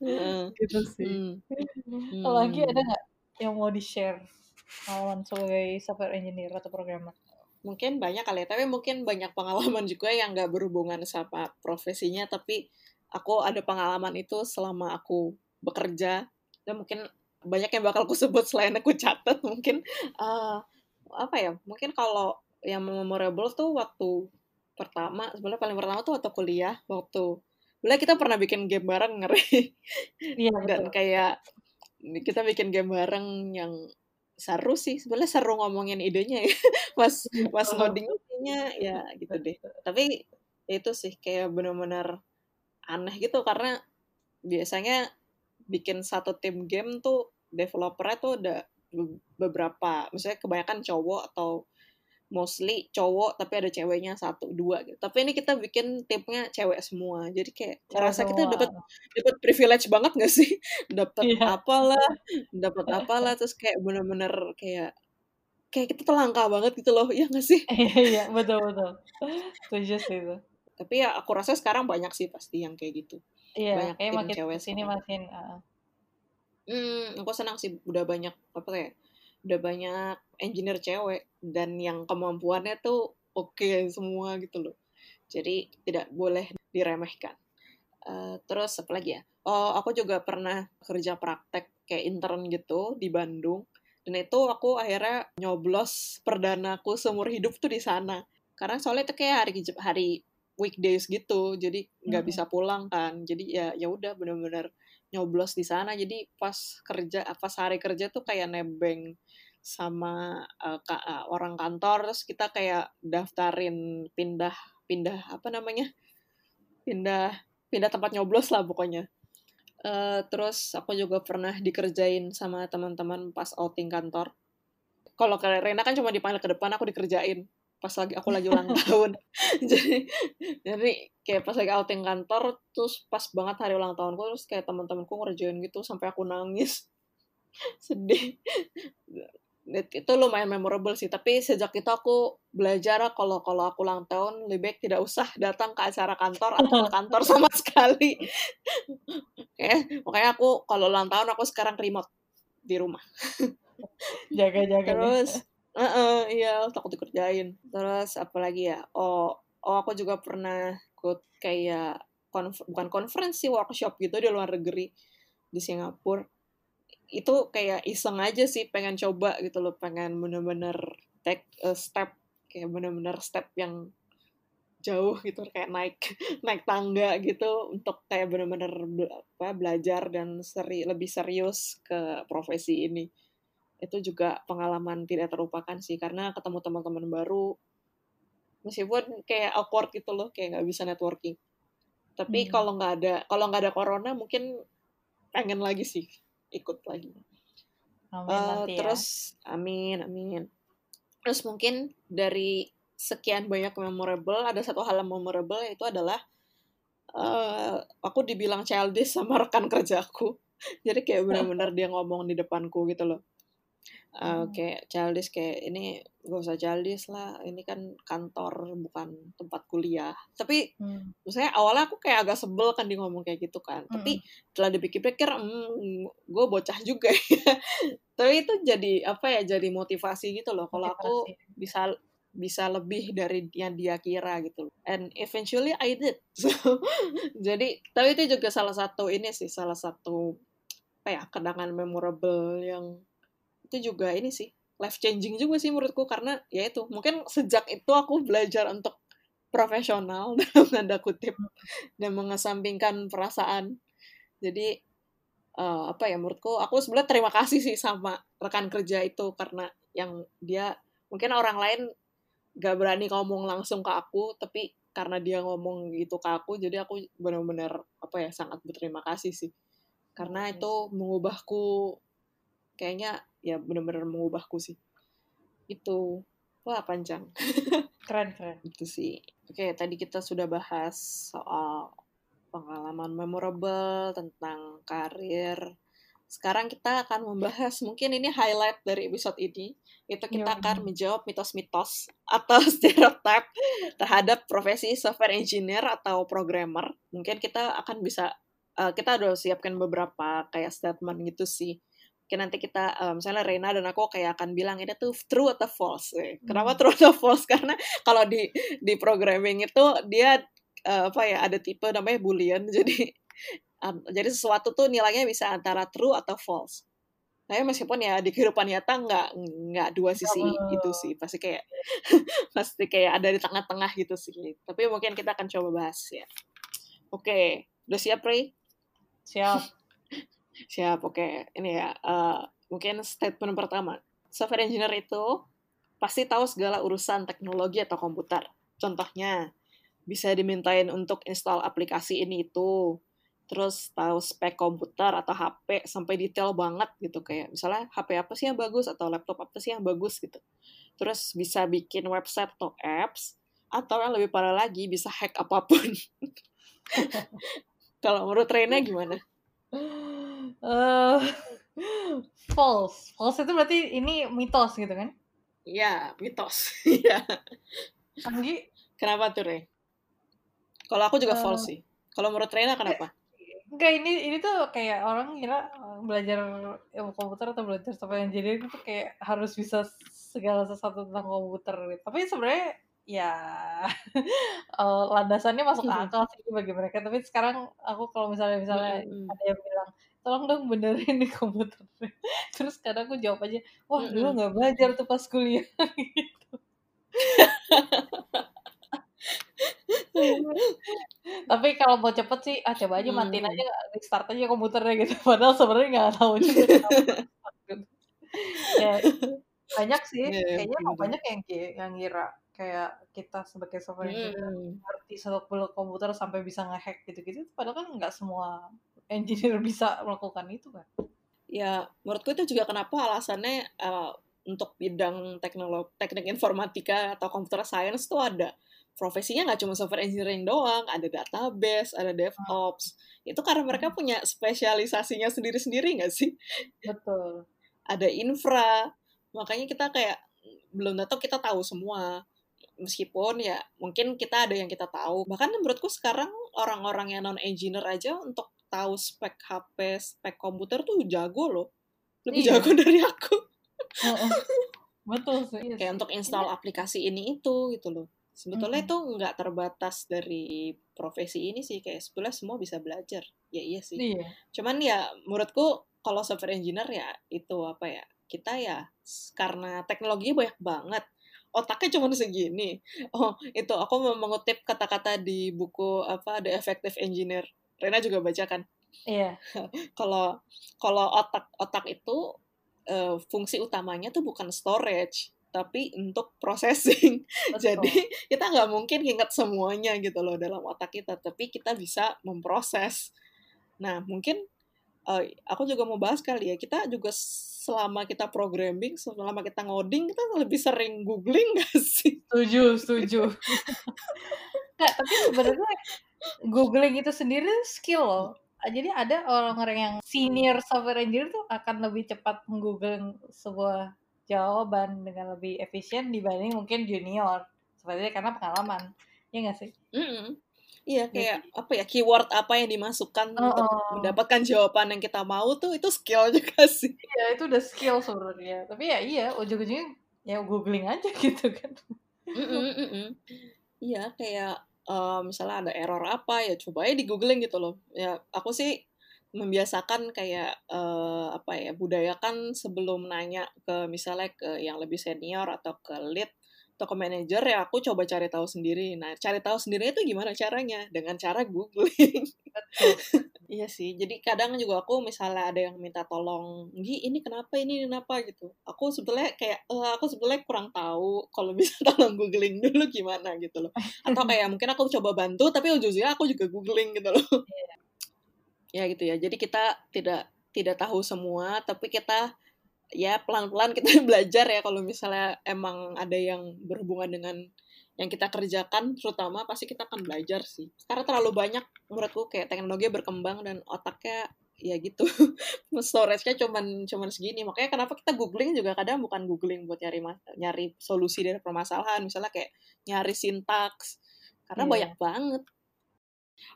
Heeh. gitu sih Hmm. lagi ada Hmm. nggak yang mau di share pengalaman sebagai software engineer atau programmer Mungkin banyak kali ya, tapi mungkin banyak pengalaman juga yang nggak berhubungan sama profesinya, tapi aku ada pengalaman itu selama aku bekerja, dan mungkin banyak yang bakal aku sebut selain aku catat, mungkin eh, apa ya, mungkin kalau yang memorable tuh waktu pertama, sebenarnya paling pertama tuh waktu kuliah, waktu Boleh kita pernah bikin game bareng ngeri. Iya dan betul. kayak kita bikin game bareng yang seru sih sebenarnya seru ngomongin idenya ya. Pas pas ngoding idenya ya gitu deh. Tapi itu sih kayak bener-bener aneh gitu karena biasanya bikin satu tim game tuh developernya tuh udah beberapa misalnya kebanyakan cowok atau mostly cowok tapi ada ceweknya satu dua gitu. Tapi ini kita bikin timnya cewek semua. Jadi kayak cewek ngerasa kita dapat dapat privilege banget gak sih? Dapat iya. apalah dapat apalah terus kayak bener-bener kayak kayak kita tuh langka banget gitu loh ya gak sih? Iya iya betul betul. Setuju sih itu. Tapi ya aku rasa sekarang banyak sih pasti yang kayak gitu. Iya banyak kayak makin cewek sekarang. makin uh, hmm aku senang sih udah banyak apa ya udah banyak engineer cewek dan yang kemampuannya tuh oke semua gitu loh. Jadi tidak boleh diremehkan. Eh, terus apa lagi ya? Oh aku juga pernah kerja praktek kayak intern gitu di Bandung. Dan itu aku akhirnya nyoblos perdanaku seumur hidup tuh di sana. Karena soalnya itu kayak hari hari weekdays gitu jadi nggak mm-mm. bisa pulang kan. Jadi ya ya udah bener-bener nyoblos di sana. Jadi pas kerja pas hari kerja tuh kayak nebeng sama uh, ka, uh, orang kantor. Terus kita kayak daftarin pindah pindah apa namanya? Pindah pindah tempat nyoblos lah pokoknya. Uh, terus aku juga pernah dikerjain sama teman-teman pas outing kantor. Kalau Rena kan cuma dipanggil ke depan aku dikerjain pas lagi aku lagi ulang tahun. Jadi jadi kayak pas lagi outing kantor terus pas banget hari ulang tahunku terus kayak teman-temanku ngerjain gitu sampai aku nangis. Sedih. Itu lumayan memorable sih tapi sejak itu aku belajar kalau kalau aku ulang tahun lebih baik tidak usah datang ke acara kantor atau ke kantor sama sekali. Oke makanya aku kalau ulang tahun aku sekarang remote di rumah. Jaga-jaga terus uh -uh, iya takut dikerjain. Terus apa lagi ya? Oh oh aku juga pernah ikut kayak konf bukan konferensi workshop gitu di luar negeri di Singapura. Itu kayak iseng aja sih pengen coba gitu loh pengen bener-bener take a step kayak bener-bener step yang jauh gitu kayak naik naik tangga gitu untuk kayak bener-bener apa belajar dan seri lebih serius ke profesi ini itu juga pengalaman tidak terlupakan sih karena ketemu teman-teman baru meskipun kayak awkward gitu loh kayak nggak bisa networking tapi hmm. kalau nggak ada kalau nggak ada corona mungkin pengen lagi sih ikut lagi. Amin uh, nanti ya. terus amin amin. Terus mungkin dari sekian banyak memorable ada satu hal yang memorable yaitu adalah uh, aku dibilang childish sama rekan kerjaku. Jadi kayak benar-benar dia ngomong di depanku gitu loh uh, kayak childish kayak ini gak usah childish lah ini kan kantor bukan tempat kuliah. Tapi hmm. misalnya awalnya aku kayak agak sebel kan dia ngomong kayak gitu kan. Hmm. tapi setelah dipikir-pikir hmm, gue bocah juga ya. Tapi itu jadi apa ya jadi motivasi gitu loh kalau aku bisa bisa lebih dari yang dia kira gitu and eventually I did. So jadi tapi itu juga salah satu ini sih salah satu apa ya kenangan memorable yang itu juga ini sih life changing juga sih menurutku karena ya itu mungkin sejak itu aku belajar untuk profesional dalam tanda kutip dan mengesampingkan perasaan. Jadi uh, apa ya menurutku aku sebenarnya terima kasih sih sama rekan kerja itu karena yang dia mungkin orang lain gak berani ngomong langsung ke aku tapi karena dia ngomong gitu ke aku jadi aku benar-benar apa ya sangat berterima kasih sih. Karena itu mengubahku kayaknya ya benar-benar mengubahku sih. Itu. Wah panjang. Keren keren. Itu sih. Oke tadi kita sudah bahas soal pengalaman memorable tentang karir. Sekarang kita akan membahas mungkin ini highlight dari episode ini itu kita ya, akan menjawab mitos-mitos atau stereotip terhadap profesi software engineer atau programmer. Mungkin kita akan bisa uh, kita udah siapkan beberapa kayak statement gitu sih Mungkin nanti kita uh, misalnya Reina dan aku kayak akan bilang ini tuh true atau false. Eh, kenapa hmm. true atau false? Karena kalau di di programming itu dia uh, apa ya ada tipe namanya boolean. Jadi um, jadi sesuatu tuh nilainya bisa antara true atau false. Tapi meskipun ya di kehidupan nyata nggak nggak dua sisi oh. itu sih pasti kayak pasti kayak ada di tengah-tengah gitu sih. Tapi mungkin kita akan coba bahas ya. Oke, udah siap Ray? Siap. Siap, oke. Okay. Ini ya, uh, mungkin statement pertama. Software engineer itu pasti tahu segala urusan teknologi atau komputer. Contohnya, bisa dimintain untuk install aplikasi ini itu. Terus tahu spek komputer atau HP sampai detail banget gitu. Kayak misalnya HP apa sih yang bagus atau laptop apa sih yang bagus gitu. Terus bisa bikin website atau apps. Atau yang lebih parah lagi, bisa hack apa pun. Kalau menurut Rena gimana? Uh, false. False itu berarti ini mitos gitu kan? Iya, mitos. Iya. Anggi? Kenapa tuh, Re? Kalau aku juga uh, false sih. Kalau menurut Rena kenapa? Enggak, ini ini tuh kayak orang kira belajar ilmu komputer atau belajar software engineering itu kayak harus bisa segala sesuatu tentang komputer. Tapi sebenarnya ya uh, landasannya masuk akal sih bagi mereka tapi sekarang aku kalau misalnya misalnya hmm. ada yang bilang tolong dong benerin di komputer. Terus kadang aku jawab aja wah dulu nggak belajar tuh pas kuliah. Gitu. Tapi kalau mau cepet sih ah coba aja matiin aja start aja komputernya gitu. Padahal sebenarnya nggak tahu juga ya banyak sih. Iya, iya, kayaknya bener. banyak yang yang ngira kayak kita sebagai software engineer Mm-mm. ngerti belok komputer sampai bisa ngehack gitu-gitu padahal kan nggak semua engineer bisa melakukan itu kan Ya, menurutku itu juga kenapa alasannya eh, untuk bidang teknologi, teknik informatika atau computer science tuh ada profesinya nggak cuma software engineering doang, ada database, ada DevOps. Itu karena mereka punya spesialisasinya sendiri-sendiri nggak sih? betul Ada infra, makanya kita kayak belum tentu kita tahu semua. Meskipun ya mungkin kita ada yang kita tahu. Bahkan menurutku sekarang orang-orang yang non engineer aja untuk tahu spek HP, spek komputer tuh jago loh. Lebih Iya. jago dari aku. Heeh. betul sih iya Kayak sih. untuk install aplikasi ini itu gitu loh. Sebetulnya Mm-mm. itu nggak terbatas dari profesi ini sih. Kayak sebetulnya semua bisa belajar. Ya iya sih. iya Cuman ya menurutku kalau software engineer ya itu apa ya kita ya karena teknologinya banyak banget otaknya cuma segini. Oh itu aku mau mengutip kata-kata di buku apa The Effective Engineer. Rena juga baca kan. iya Kalau kalau otak otak itu eh, fungsi utamanya tuh bukan storage tapi untuk processing. betul Jadi kita nggak mungkin ingat semuanya gitu loh dalam otak kita, tapi kita bisa memproses. Nah mungkin eh, aku juga mau bahas kali ya, kita juga selama kita programming, selama kita ngoding, kita lebih sering googling nggak sih? setuju setuju Nggak, tapi sebenarnya googling itu sendiri skill loh. Jadi ada orang-orang yang senior software engineer tuh akan lebih cepat menggoogle sebuah jawaban dengan lebih efisien dibanding mungkin junior. Sepertinya karena pengalaman ya nggak sih? Mm-mm. Iya kayak apa ya keyword apa yang dimasukkan Oh, untuk mendapatkan jawaban yang kita mau tuh itu skill juga sih. ya itu udah skill sebenarnya. Tapi ya iya ujung-ujungnya ya googling aja gitu kan. Mm-mm, mm-mm. Iya, kayak eh, misalnya ada error apa ya coba aja di googling gitu loh. Ya aku sih membiasakan kayak eh, apa ya budayakan sebelum nanya ke misalnya ke yang lebih senior atau ke lead ke manajer ya aku coba cari tahu sendiri. Nah cari tahu sendiri itu gimana caranya? Dengan cara googling. betul Iya sih, jadi kadang juga aku misalnya ada yang minta tolong, Gi ini kenapa, ini kenapa gitu. Aku sebetulnya kayak, eh, aku sebetulnya kurang tahu kalau bisa tolong googling dulu gimana gitu loh. Atau kayak mungkin aku coba bantu, tapi ujung-ujungnya aku juga googling gitu loh. ya gitu ya, jadi kita tidak tidak tahu semua, tapi kita ya pelan-pelan kita belajar ya kalau misalnya emang ada yang berhubungan dengan yang kita kerjakan terutama pasti kita akan belajar sih. Karena terlalu banyak menurutku kayak teknologi berkembang dan otaknya ya gitu. Storage-nya cuman cuman segini. Makanya kenapa kita googling juga kadang bukan googling buat nyari nyari solusi dari permasalahan. Misalnya kayak nyari sintaks. Karena Iya. banyak banget.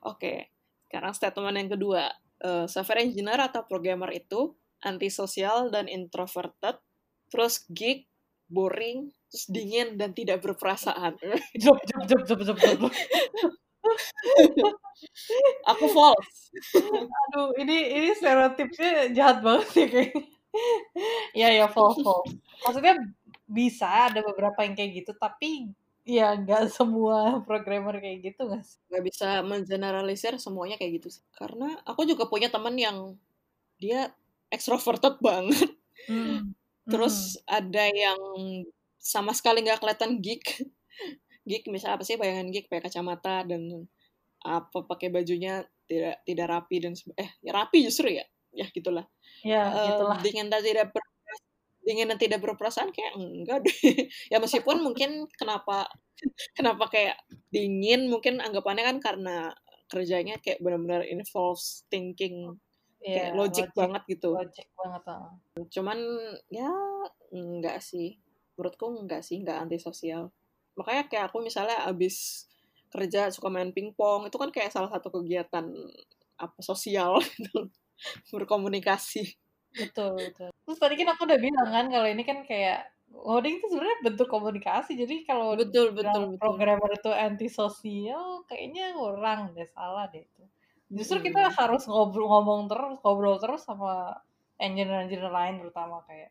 Oke sekarang statement yang kedua. Eh, software engineer atau programmer itu antisosial dan introverted terus geek boring terus dingin dan tidak berperasaan. Job job job job job job aku false. Aduh ini ini stereotipnya jahat banget ya kayaknya. Ya ya false false. Maksudnya bisa ada beberapa yang kayak gitu tapi ya nggak semua programmer kayak gitu nggak sih? Nggak bisa mengeneralisir semuanya kayak gitu sih. Karena aku juga punya teman yang dia extroverted banget, Hmm. terus ada yang sama sekali nggak kelihatan geek. geek misalnya apa sih? Bayangan geek pakai kacamata dan apa pakai bajunya tidak tidak rapi dan eh ya rapi justru ya ya gitulah. Ya gitulah. dingin dan tidak ber, dingin dan tidak berperasaan kayak enggak deh. Ya meskipun mungkin kenapa kenapa kayak dingin mungkin anggapannya kan karena kerjanya kayak benar-benar involves thinking ya kayak logic, banget gitu. Logic banget ah. cuman ya enggak sih. Menurutku enggak sih enggak antisosial. Makanya kayak aku misalnya abis kerja suka main pingpong itu kan kayak salah satu kegiatan apa sosial gitu berkomunikasi. Betul betul. Terus tadi kan aku udah bilang kan kalau ini kan kayak coding itu sebenarnya bentuk komunikasi. Jadi kalau betul betul betul. programmer itu antisosial kayaknya orang deh salah deh itu justru Mm-mm. kita harus ngobrol ngomong terus ngobrol terus sama engineer-engineer lain terutama kayak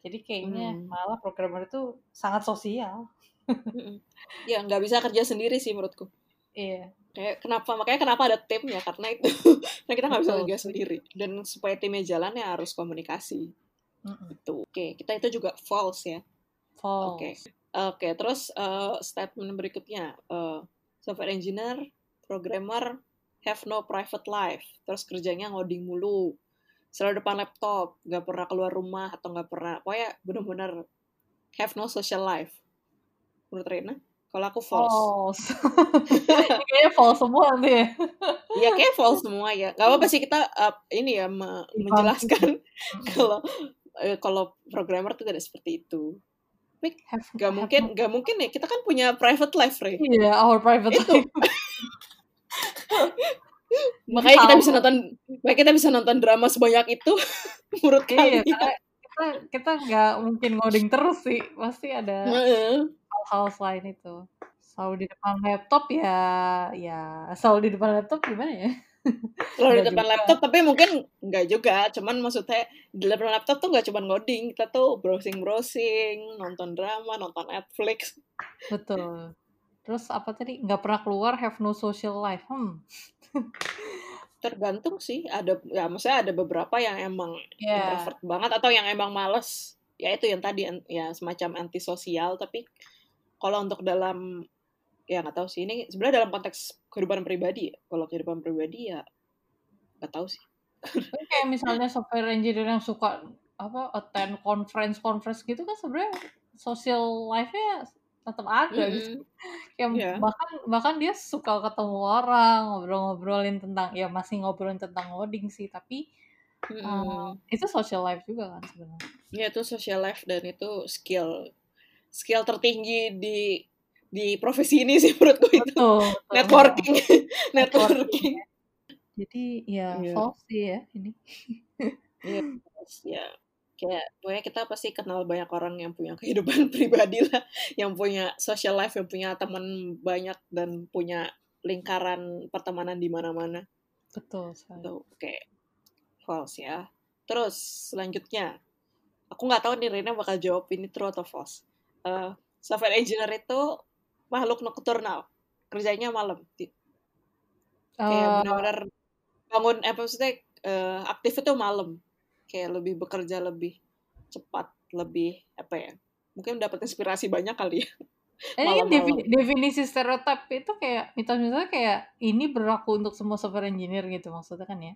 jadi kayaknya Hmm. malah programmer itu sangat sosial Mm-mm. ya nggak bisa kerja sendiri sih menurutku iya kayak kenapa makanya kenapa ada tim ya karena itu karena kita nggak bisa kerja sendiri dan supaya timnya jalan ya harus komunikasi Mm-mm. Itu. Oke, kita itu juga false ya. False. Oke. Oke, terus eh, statement berikutnya. eh, software engineer, programmer have no private life. Terus kerjanya ngoding mulu. Selalu depan laptop, nggak pernah keluar rumah atau nggak pernah, pokoknya benar-benar have no social life. Menurut Rena? Kalau aku false. False. Kayaknya false semua ya. Iya kayak false semua ya. Gak apa-apa sih kita uh, ini ya me- menjelaskan kalau eh, kalau programmer tuh tidak seperti itu. Have, Gak mungkin, gak mungkin ya. Kita kan punya private life, Ray. Iya, our private Itu. life. Makanya kita bisa nonton, makanya kita bisa nonton drama sebanyak itu. Menurut Iya, kalian. karena kita kita nggak mungkin ngoding terus sih. Pasti ada hal-hal selain itu. Selalu di depan laptop ya, ya selalu di depan laptop gimana ya? Kalau di depan juga. laptop, tapi mungkin nggak juga. Cuman maksudnya di depan laptop tuh nggak cuman ngoding. Kita tuh browsing-browsing, nonton drama, nonton Netflix. Betul. Terus apa tadi? Nggak pernah keluar, have no social life. Hmm. Tergantung sih. Ada, ya maksudnya ada beberapa yang emang Ya. introvert banget atau yang emang males ya itu yang tadi ya semacam antisosial tapi kalau untuk dalam ya nggak tahu sih ini sebenarnya dalam konteks kehidupan pribadi ya kalau kehidupan pribadi ya nggak tahu sih kayak misalnya software engineer yang suka apa attend conference conference gitu kan sebenarnya social life-nya tetap ada gitu. Mm-mm. Kayak Iya. bahkan bahkan dia suka ketemu orang, ngobrol-ngobrolin tentang ya masih ngobrolin tentang ngoding sih, tapi Mm-mm. eh, itu social life juga kan sebenarnya. ya itu social life dan itu skill skill tertinggi di di profesi ini sih menurutku itu Betul. betul. networking networking Jadi ya Iya. false sih ya ini. Iya, terus ya kayak pokoknya kita pasti kenal banyak orang yang punya kehidupan pribadi lah, yang punya social life, yang punya teman banyak dan punya lingkaran pertemanan di mana-mana. Betul sekali. Tuh, oke, false ya. Terus selanjutnya, aku nggak tahu nih Rina bakal jawab ini true atau false. Eh, software engineer itu makhluk nocturnal, kerjanya malam, kayak Eh, benar-benar bangun, eh maksudnya eh, aktif itu malam, kayak lebih bekerja lebih cepat, lebih apa ya? Mungkin dapat inspirasi banyak kali ya. ini malam-malam. defi- definisi stereotip itu kayak mitos-mitosnya kayak ini berlaku untuk semua software engineer gitu maksudnya kan ya.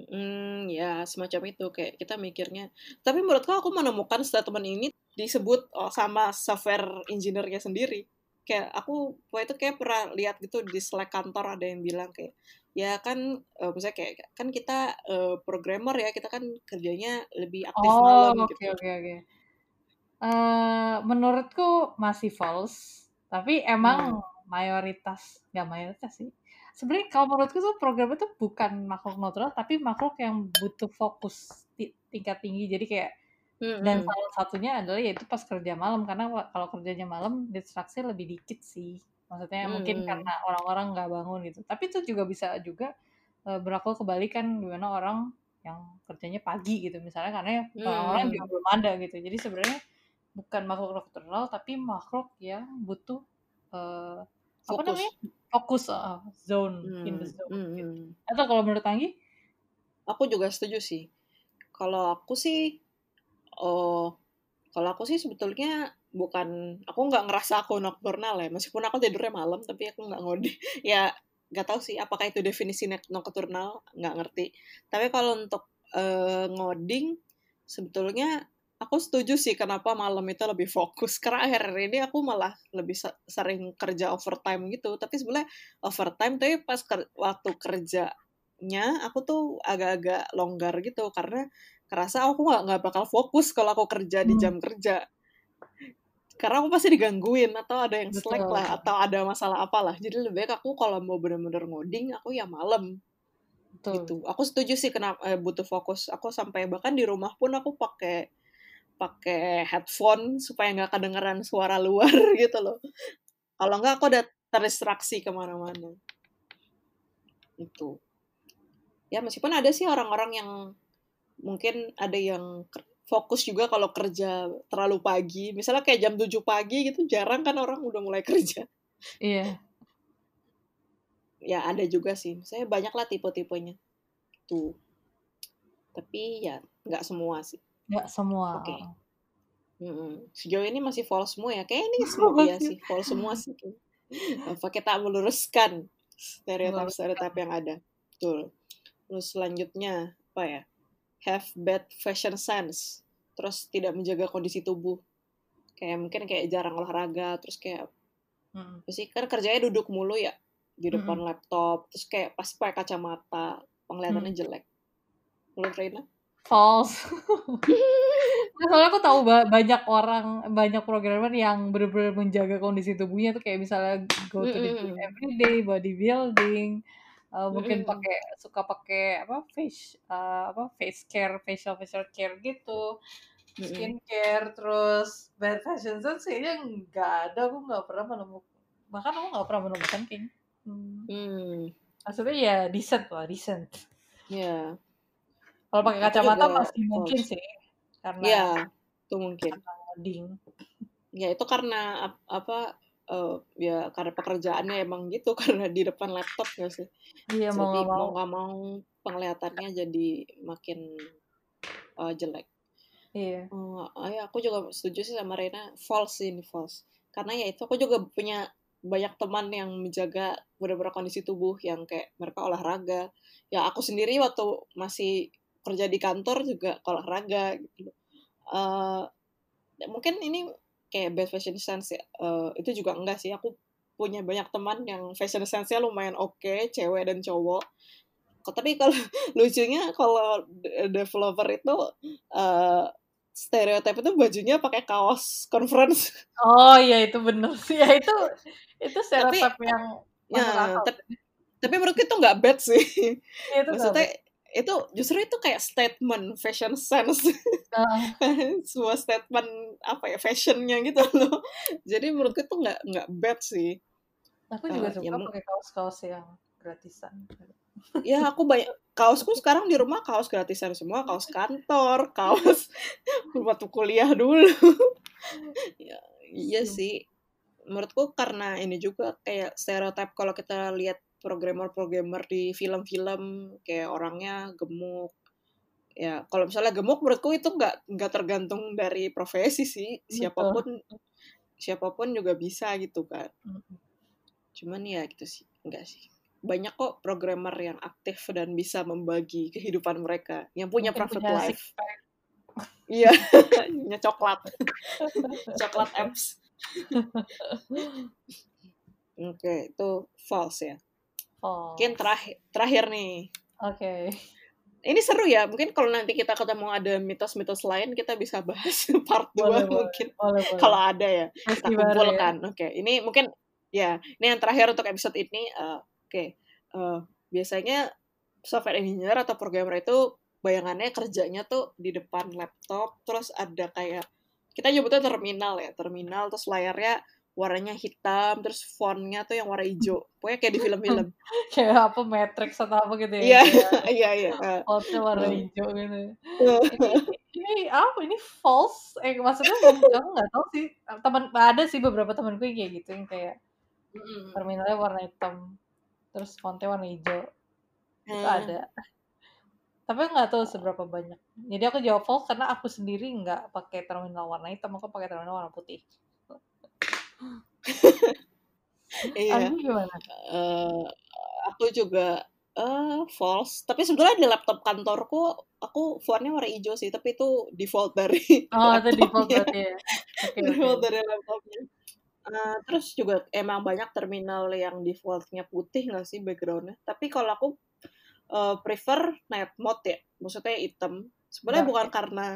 Hmm, ya semacam itu kayak kita mikirnya. Tapi menurutku aku menemukan statement ini disebut oh, sama software engineer-nya sendiri. Kayak aku waktu itu kayak pernah lihat gitu di Slack kantor ada yang bilang kayak ya kan eh, misalnya kayak kan kita eh, programmer ya kita kan kerjanya lebih aktif Oh, malam oke gitu. oke oke. Eh, menurutku masih false, tapi emang mayoritas, nggak mayoritas sih. Sebenarnya kalau menurutku tuh program itu bukan makhluk natural, tapi makhluk yang butuh fokus ti- tingkat tinggi. Jadi kayak dan salah satunya adalah yaitu pas kerja malam karena wa- kalau kerjanya malam distraksi lebih dikit sih. Maksudnya mungkin karena orang-orang nggak bangun gitu. Tapi itu juga bisa juga eh, berlaku kebalikan gimana orang yang kerjanya pagi gitu misalnya karena orang-orang Hmm. juga belum ada gitu. Jadi sebenarnya bukan makhluk nocturnal tapi makhluk yang butuh eh, apa Fokus. namanya fokus eh, zone in the Hmm, zone. hmm, gitu. hmm. Atau kalau menurut Anggi? Aku juga setuju sih. Kalau aku sih, oh, kalau aku sih sebetulnya bukan, aku nggak ngerasa aku nocturnal ya. Meskipun aku tidurnya malam, tapi aku nggak ngode. Ya, nggak tahu sih apakah itu definisi nocturnal, nggak ngerti. Tapi kalau untuk eh, ngoding, sebetulnya aku setuju sih kenapa malam itu lebih fokus. Karena akhir ini aku malah lebih se- sering kerja overtime gitu. Tapi sebenarnya overtime, tapi pas ker- waktu kerjanya aku tuh agak-agak longgar gitu karena kerasa aku nggak nggak bakal fokus kalau aku kerja di Hmm. jam kerja. Karena aku pasti digangguin atau ada yang slack Betul. lah atau ada masalah apalah. Jadi lebih baik aku kalau mau bener-bener ngoding aku ya malam Betul. gitu. Aku setuju sih kenapa eh, butuh fokus. Aku sampai bahkan di rumah pun aku pakai pakai headphone supaya nggak kedengeran suara luar gitu loh. Kalau nggak aku udah terdistraksi ke mana-mana. Itu ya meskipun ada sih orang-orang yang mungkin ada yang fokus juga kalau kerja terlalu pagi misalnya kayak jam 7 pagi gitu jarang kan orang udah mulai kerja Iya. ya ada juga sih saya banyak lah tipe-tipenya tuh tapi ya nggak semua sih Nggak semua. Oke. Mm-mm. Sejauh ini masih false semua ya. Kayak ini semua ya sih, false semua sih. Apa kita meluruskan stereotip-stereotip yang ada. Betul. Terus selanjutnya apa ya? Have bad fashion sense. Terus tidak menjaga kondisi tubuh. Kayak mungkin kayak jarang olahraga, terus kayak Mm. apa sih kan kerjanya duduk mulu ya di depan Mm-mm. laptop, terus kayak pasti pakai kacamata, penglihatannya Mm. jelek. Menurut Reina? False. Nah, soalnya aku tahu ba- banyak orang, banyak programmer yang benar-benar menjaga kondisi tubuhnya tuh kayak misalnya go to the gym Mm-mm. every day, bodybuilding, uh, mungkin pakai suka pakai apa face uh, apa face care, facial facial care gitu, skincare, terus bad fashion sense kayaknya nggak ada, aku nggak pernah menemukan, bahkan aku nggak pernah menemukan kayaknya. Hmm. Hmm, Maksudnya ya decent lah, decent. ya. Kalau pakai kacamata masih mungkin sih, karena Ya, itu mungkin. ngoding. Ya itu karena ap- apa eh, ya karena pekerjaannya emang gitu karena di depan laptop nggak sih. Iya mau Jadi nggak mau. mau nggak mau penglihatannya jadi makin eh, jelek. Iya. Oh, ya aku juga setuju sih sama Rena false ini false. Karena ya itu aku juga punya banyak teman yang menjaga benar-benar kondisi tubuh yang kayak mereka olahraga. Ya aku sendiri waktu masih kerja di kantor juga olahraga gitu. Eh, mungkin ini kayak best fashion sense ya. Eh, itu juga enggak sih. Aku punya banyak teman yang fashion sense-nya lumayan oke, cewek dan cowok. Kok- Tapi kalau lucunya kalau de- developer itu eh stereotip itu bajunya pakai kaos conference. Oh iya itu bener sih. Ya itu itu Tapi stereotip yang ya, tapi, tapi menurutku itu nggak bad sih. Iya itu Maksudnya itu justru itu kayak statement fashion sense. Nah, Sebuah statement apa ya fashionnya gitu loh. Jadi menurutku itu nggak nggak bad sih. aku juga Eh, suka ya, pakai kaos-kaos yang gratisan. ya aku banyak kaosku sekarang di rumah kaos gratisan semua kaos kantor kaos waktu kuliah dulu ya, iya sih menurutku karena ini juga kayak stereotip kalau kita lihat programmer-programmer di film-film kayak orangnya gemuk. Ya kalau misalnya gemuk menurutku itu nggak nggak tergantung dari profesi sih. Betul. siapa pun siapa pun juga bisa gitu kan. Cuman ya gitu sih enggak sih. Banyak kok programmer yang aktif dan bisa membagi kehidupan mereka. Yang punya Mungkin private punya life. iya punya coklat. Coklat apps. Oke itu false ya mungkin False. terakhir terakhir nih Oke. ini seru ya mungkin kalau nanti kita ketemu ada mitos-mitos lain kita bisa bahas part 2 Boleh, boleh. mungkin Boleh, boleh. kalau ada ya kita ya. kumpulkan. Oke, ini mungkin ya, ini yang terakhir untuk episode ini. eh, Oke, eh, biasanya software engineer atau programmer itu bayangannya kerjanya tuh di depan laptop, terus ada kayak kita nyebutnya terminal ya, terminal terus layarnya warnanya hitam, terus fontnya tuh yang warna hijau, pokoknya kayak di film-film. Kayak apa Matrix atau apa gitu ya. Iya, iya, iya. outnya warna hijau gitu. Ini, ini apa? Ini false? Eh maksudnya aku nggak tahu sih. Teman ada sih beberapa temanku yang kayak gitu yang kayak Mm-mm. terminalnya warna hitam, terus fontnya warna hijau. Itu Hmm. ada. Tapi nggak tahu seberapa banyak. Jadi aku jawab false karena aku sendiri nggak pakai terminal warna hitam, aku pakai terminal warna putih. Iya. Gimana? eh aku juga eh false tapi sebetulnya di laptop kantorku aku fontnya warna hijau sih tapi itu default dari Oh, itu default laptopnya berarti ya. Oke. default dari laptopnya Eh, terus juga emang banyak terminal yang defaultnya putih nggak sih backgroundnya tapi kalau aku eh, prefer night mode ya maksudnya hitam sebenarnya bukan karena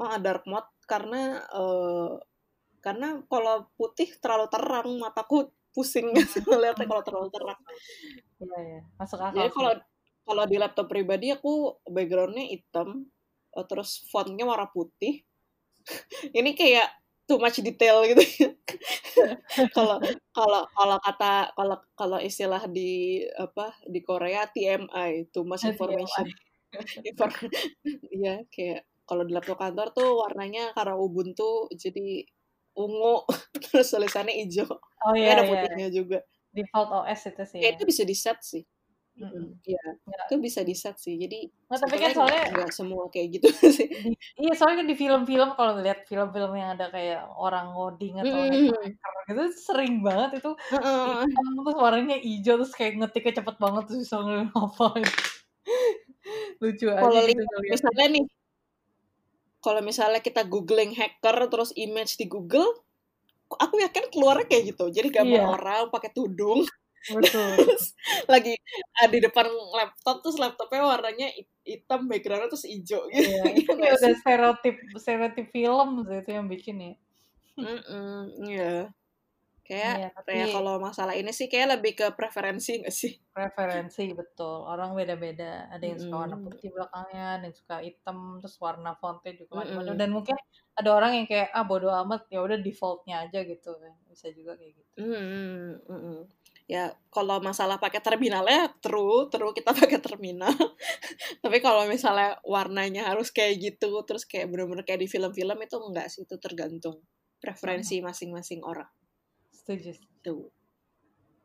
oh, dark mode karena eh, karena kalau putih terlalu terang mataku pusing ngeliatnya kalau terlalu terang Iya, iya. Masuk akal jadi kalau kalau di laptop pribadi aku backgroundnya hitam, eh, terus fontnya warna putih. Ini kayak too much detail gitu. Kalau kalau kalau kata kalau kalau istilah di apa di Korea TMI, too much TMI. information. Infor- Iya kayak kalau di laptop kantor tuh warnanya karena Ubuntu jadi ungu terus tulisannya hijau. Oh iya, ada iya. putihnya juga. Default OS itu sih Ya ya. itu bisa di set sih. Iya, Nggak itu bisa di set sih. Jadi nggak, tapi kan soalnya nggak semua kayak gitu sih. di iya, soalnya kan di film-film kalau ngeliat film-film yang ada kayak orang ngoding atau Mm-mm. hacker gitu sering banget itu Heeh. hitam terus warnanya hijau terus kayak ngetiknya cepet banget terus bisa ngehafalin. Lucu aja Kalau gitu lihat misalnya nih, kalau misalnya kita googling hacker terus image di Google, aku yakin keluarnya kayak gitu. Jadi gambar Iya. orang pakai tudung, Betul. terus lagi ah, di depan laptop terus laptopnya warnanya hit- hitam backgroundnya terus hijau gitu. Iya, itu Iya kayak udah stereotip stereotip film sih itu yang bikin ya. Mm-mm, Iya. Kayak ya kalau masalah ini sih kayak lebih ke preferensi nggak sih? preferensi betul. Orang beda-beda. Ada yang suka warna Mm-mm. putih belakangnya, ada yang suka hitam, terus warna fontnya juga macam-macam. Mm-mm. Dan mungkin ada orang yang kayak ah bodo amat ya udah defaultnya aja gitu kan. Bisa juga kayak gitu. Mm, mm-mm. Ya, kalau masalah pakai terminalnya true, true kita pakai terminal. Tapi kalau misalnya warnanya harus kayak gitu, terus kayak bener-bener kayak di film-film itu enggak sih, itu tergantung preferensi masing-masing orang. Setuju. Tuh.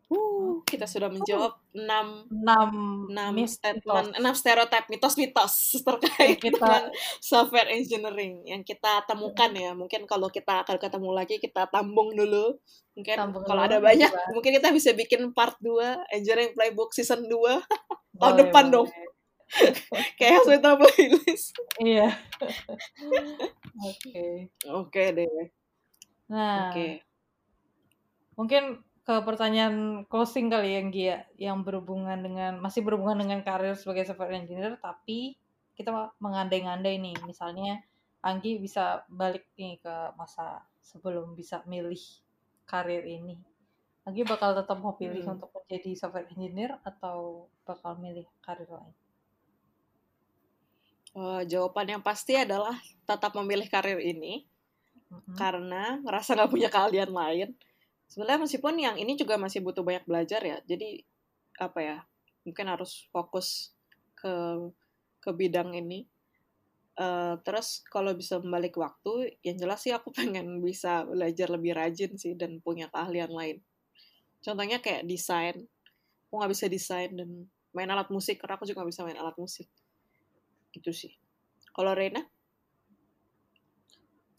Uh, kita sudah menjawab 6 Enam 6 mitos statement, 6 stereotip, mitos-mitos terkait kita dengan software engineering yang kita temukan ya. Mungkin kalau kita akan ketemu lagi, kita tambung dulu. Mungkin sambung kalau ada banyak, dibahas. mungkin kita bisa bikin part 2 Engineering Playbook season 2 tahun Boleh, depan dong. Kayak Haswita Playlist. Iya. Oke. Oke deh. Nah, Oke. Mungkin ke pertanyaan closing kali ya, Gia, yang berhubungan dengan masih berhubungan dengan karir sebagai software engineer, tapi kita mengandai-ngandai nih, misalnya Anggi bisa balik nih ke masa sebelum bisa milih karir ini. Anggi bakal tetap mau pilih Hmm. untuk menjadi software engineer atau bakal milih karir lain? Eh, jawaban yang pasti adalah tetap memilih karir ini Mhm. karena ngerasa nggak punya keahlian lain. Sebenarnya meskipun yang ini juga masih butuh banyak belajar ya. Jadi apa ya? Mungkin harus fokus ke ke bidang ini. Eh, terus kalau bisa membalik waktu, yang jelas sih aku pengen bisa belajar lebih rajin sih dan punya keahlian lain. Contohnya kayak desain. Aku nggak bisa desain dan main alat musik karena aku juga nggak bisa main alat musik. Gitu sih. Kalau Rena?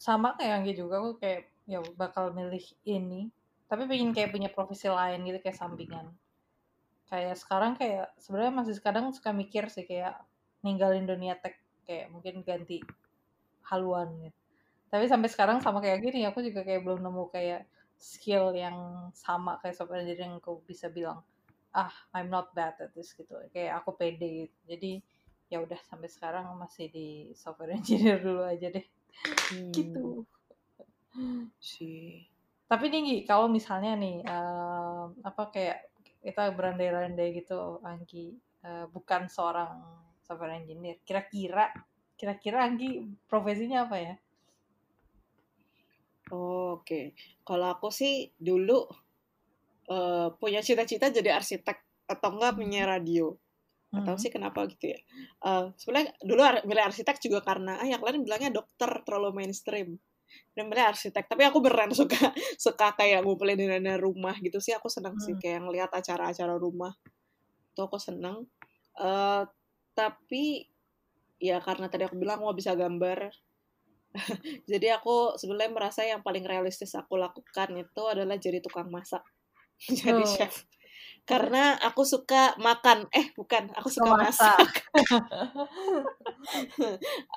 Sama kayak Anggi juga, aku kayak ya bakal milih ini. Tapi pengen kayak punya profesi lain gitu kayak sampingan. Kayak sekarang kayak sebenarnya masih kadang suka mikir sih kayak ninggalin dunia tech kayak mungkin ganti haluan gitu. Tapi sampai sekarang sama kayak gini aku juga kayak belum nemu kayak skill yang sama kayak software engineer yang aku bisa bilang ah I'm not bad at this gitu. Kayak aku pede gitu. Jadi ya udah sampai sekarang masih di software engineer dulu aja deh. Hmm, Gitu. sih. Tapi nih kalau misalnya nih em, apa kayak kita berandai-andai gitu Anggi eh, bukan seorang software engineer. Kira-kira kira-kira Anggi profesinya apa ya? Oh, Oke, kalau aku sih dulu eh, punya cita-cita jadi arsitek atau enggak penyiar radio. Gak tahu Hmm. sih kenapa gitu ya. Eh, sebenarnya dulu ar- milih arsitek juga karena ah yang lain bilangnya dokter terlalu mainstream. Milih arsitek, tapi aku beneran suka suka kayak ngumpulin dana rumah gitu sih. Aku seneng sih Hmm. kayak ngeliat acara-acara rumah. Itu aku seneng. Eh, tapi ya karena tadi aku bilang aku bisa gambar, jadi aku sebenarnya merasa yang paling realistis aku lakukan itu adalah jadi tukang masak, jadi Oh, chef. Karena aku suka makan, eh bukan, aku suka masak. masak.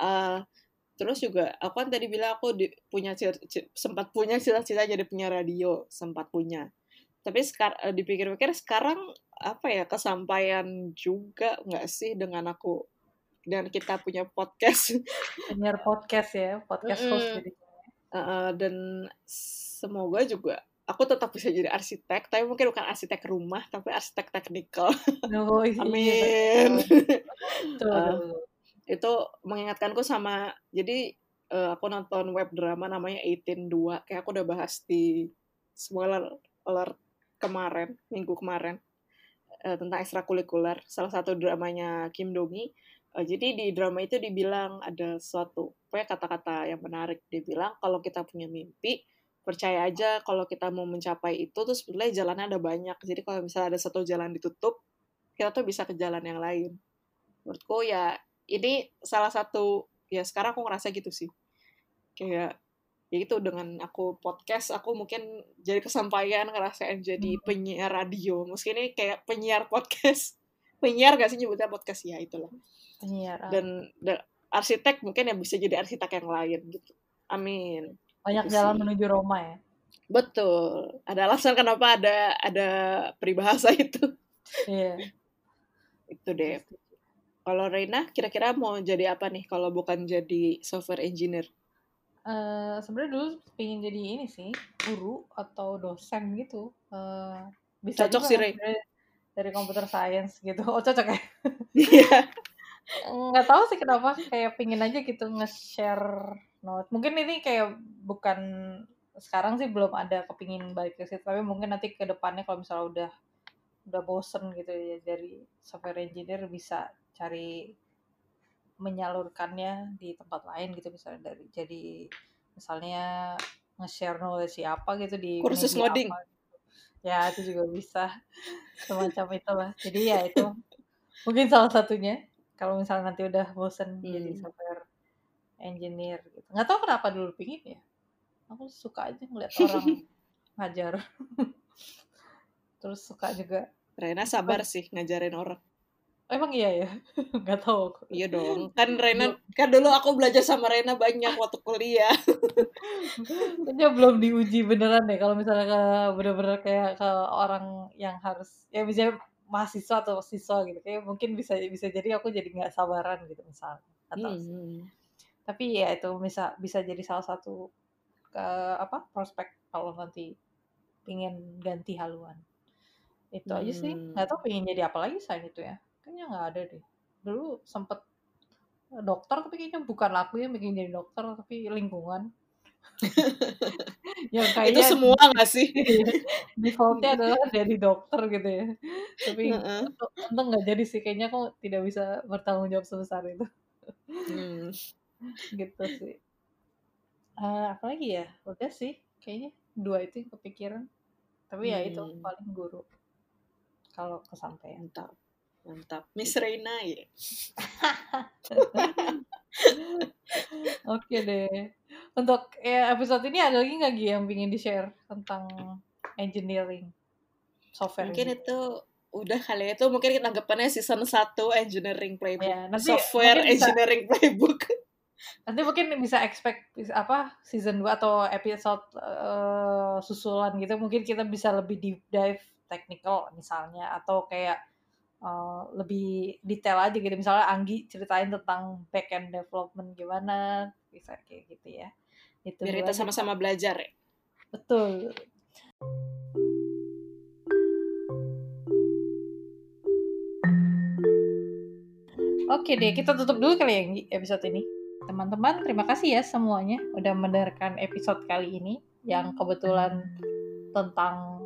Eh, terus juga aku kan tadi bilang aku di- punya sempat punya cita-cita jadi penyiar radio, sempat punya. Tapi sekarang dipikir-pikir sekarang apa ya kesampaian juga nggak sih dengan aku dan kita punya podcast Penyiar podcast ya, podcast host jadi. Uh, dan semoga juga aku tetap bisa jadi arsitek, tapi mungkin bukan arsitek rumah, tapi arsitek teknikal. Oh, iya Amin. betul. Betul, Uh. Itu mengingatkanku sama, jadi uh, aku nonton web drama namanya 182, kayak aku udah bahas di spoiler alert kemarin, minggu kemarin, uh, tentang ekstrakurikuler, salah satu dramanya Kim Dongi. Uh, jadi di drama itu dibilang ada suatu, pokoknya kata-kata yang menarik. Dia bilang kalau kita punya mimpi, percaya aja kalau kita mau mencapai itu, terus sebenarnya jalannya ada banyak. Jadi kalau misalnya ada satu jalan ditutup, kita tuh bisa ke jalan yang lain menurutku ya ini salah satu ya sekarang aku ngerasa gitu sih. Kayak ya itu dengan aku podcast aku mungkin jadi kesampaian ngerasain jadi Hmm. penyiar radio. Mungkin ini kayak penyiar podcast. Penyiar gak sih nyebutnya podcast? Ya itulah. Penyiaran dan, dan arsitek mungkin yang bisa jadi arsitek yang lain gitu. Amin. Banyak itu jalan sih. menuju Roma ya. Betul. Ada alasan kenapa ada ada peribahasa itu. Iya. Itu deh kalau Reina kira-kira mau jadi apa nih kalau bukan jadi software engineer? Eh, sebenarnya dulu pengen jadi ini sih guru atau dosen gitu. Eh, bisa Cocok sih, Rey. sebenarnya dari computer science gitu. Oh cocok ya? Iya. Nggak tahu sih kenapa kayak pingin aja gitu nge-share note mungkin ini kayak bukan sekarang sih belum ada kepingin balik ke situ tapi mungkin nanti ke depannya kalau misalnya udah udah bosen gitu ya dari software engineer bisa cari menyalurkannya di tempat lain gitu misalnya dari jadi misalnya nge-share knowledge siapa gitu di Kursus ngoding. apa gitu. ya itu juga bisa semacam itulah jadi ya itu mungkin salah satunya kalau misalnya nanti udah bosen jadi Hmm. software engineer gitu nggak tahu kenapa dulu pingin ya aku suka aja ngeliat orang ngajar terus suka juga Reina sabar sih ngajarin orang. Emang iya ya? Nggak tahu. Aku. iya dong. Kan Reina kan dulu aku belajar sama Reina banyak waktu kuliah. Kayaknya belum diuji beneran deh kalau misalnya ke bener-bener kayak ke orang yang harus ya misalnya mahasiswa atau siswa gitu. Kayak mungkin bisa bisa jadi aku jadi nggak sabaran gitu misalnya. Atau Hmm. tapi ya itu bisa bisa jadi salah satu ke apa prospek kalau nanti pingin ganti haluan itu aja sih. Hmm. nggak tahu pengen jadi apa lagi selain itu ya. Kayaknya nggak ada deh. Dulu sempet dokter tapi kayaknya bukan aku yang bikin jadi dokter tapi lingkungan. Itu kayaknya semua gak sih? Defaultnya adalah dari dokter gitu ya. Tapi untung untung nggak jadi sih. Kayaknya aku tidak bisa bertanggung jawab sebesar itu. Hmm. gitu sih. Eh, apa lagi ya? Udah sih kayaknya. Dua itu yang kepikiran. Tapi ya itu Hmm. paling guru kalau kesampaian. Mantap. Mantap. Miss Reina ya. Oke deh. Untuk ya, episode ini ada lagi nggak Gi yang ingin di share tentang engineering? Software mungkin ini? itu udah kali ya. itu mungkin kita anggapannya season 1 engineering playbook. Ya nanti software bisa, engineering playbook. Nanti mungkin bisa expect apa season 2 atau episode eh, susulan gitu. Mungkin kita bisa lebih deep dive technical misalnya atau kayak eh, lebih detail aja gitu. Misalnya Anggi ceritain tentang back end development gimana bisa kayak gitu ya. Itu biar kita sama-sama belajar ya. Betul. Oke deh, kita tutup dulu kali ya episode ini. Teman-teman, terima kasih ya semuanya udah mendengarkan episode kali ini yang kebetulan tentang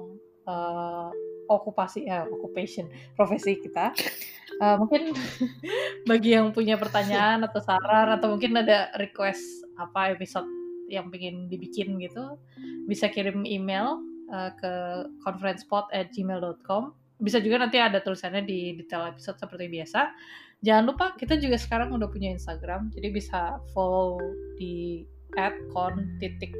eh, okupasi, eh, occupation, profesi kita. Eh, mungkin bagi yang punya pertanyaan atau saran atau mungkin ada request apa episode yang pengen dibikin gitu, bisa kirim email eh, ke conferencepod@gmail.com. Bisa juga nanti ada tulisannya di detail episode seperti biasa. Jangan lupa kita juga sekarang udah punya Instagram, jadi bisa follow di @con titik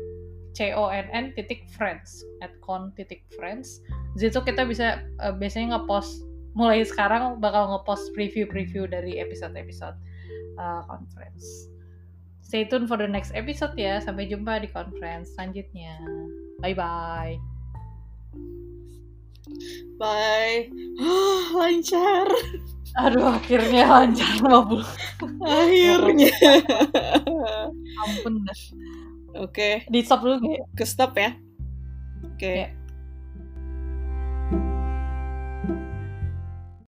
c o n n titik friends @con titik friends. Di situ kita bisa eh, biasanya ngepost mulai sekarang bakal ngepost preview-preview dari episode-episode eh, conference. Stay tune for the next episode ya. Sampai jumpa di conference selanjutnya. Bye bye. bye lancar Aduh, akhirnya lancar mabul. akhirnya Ampun dah. Oke. Di stop dulu nggak ke stop ya. Oke. Ya.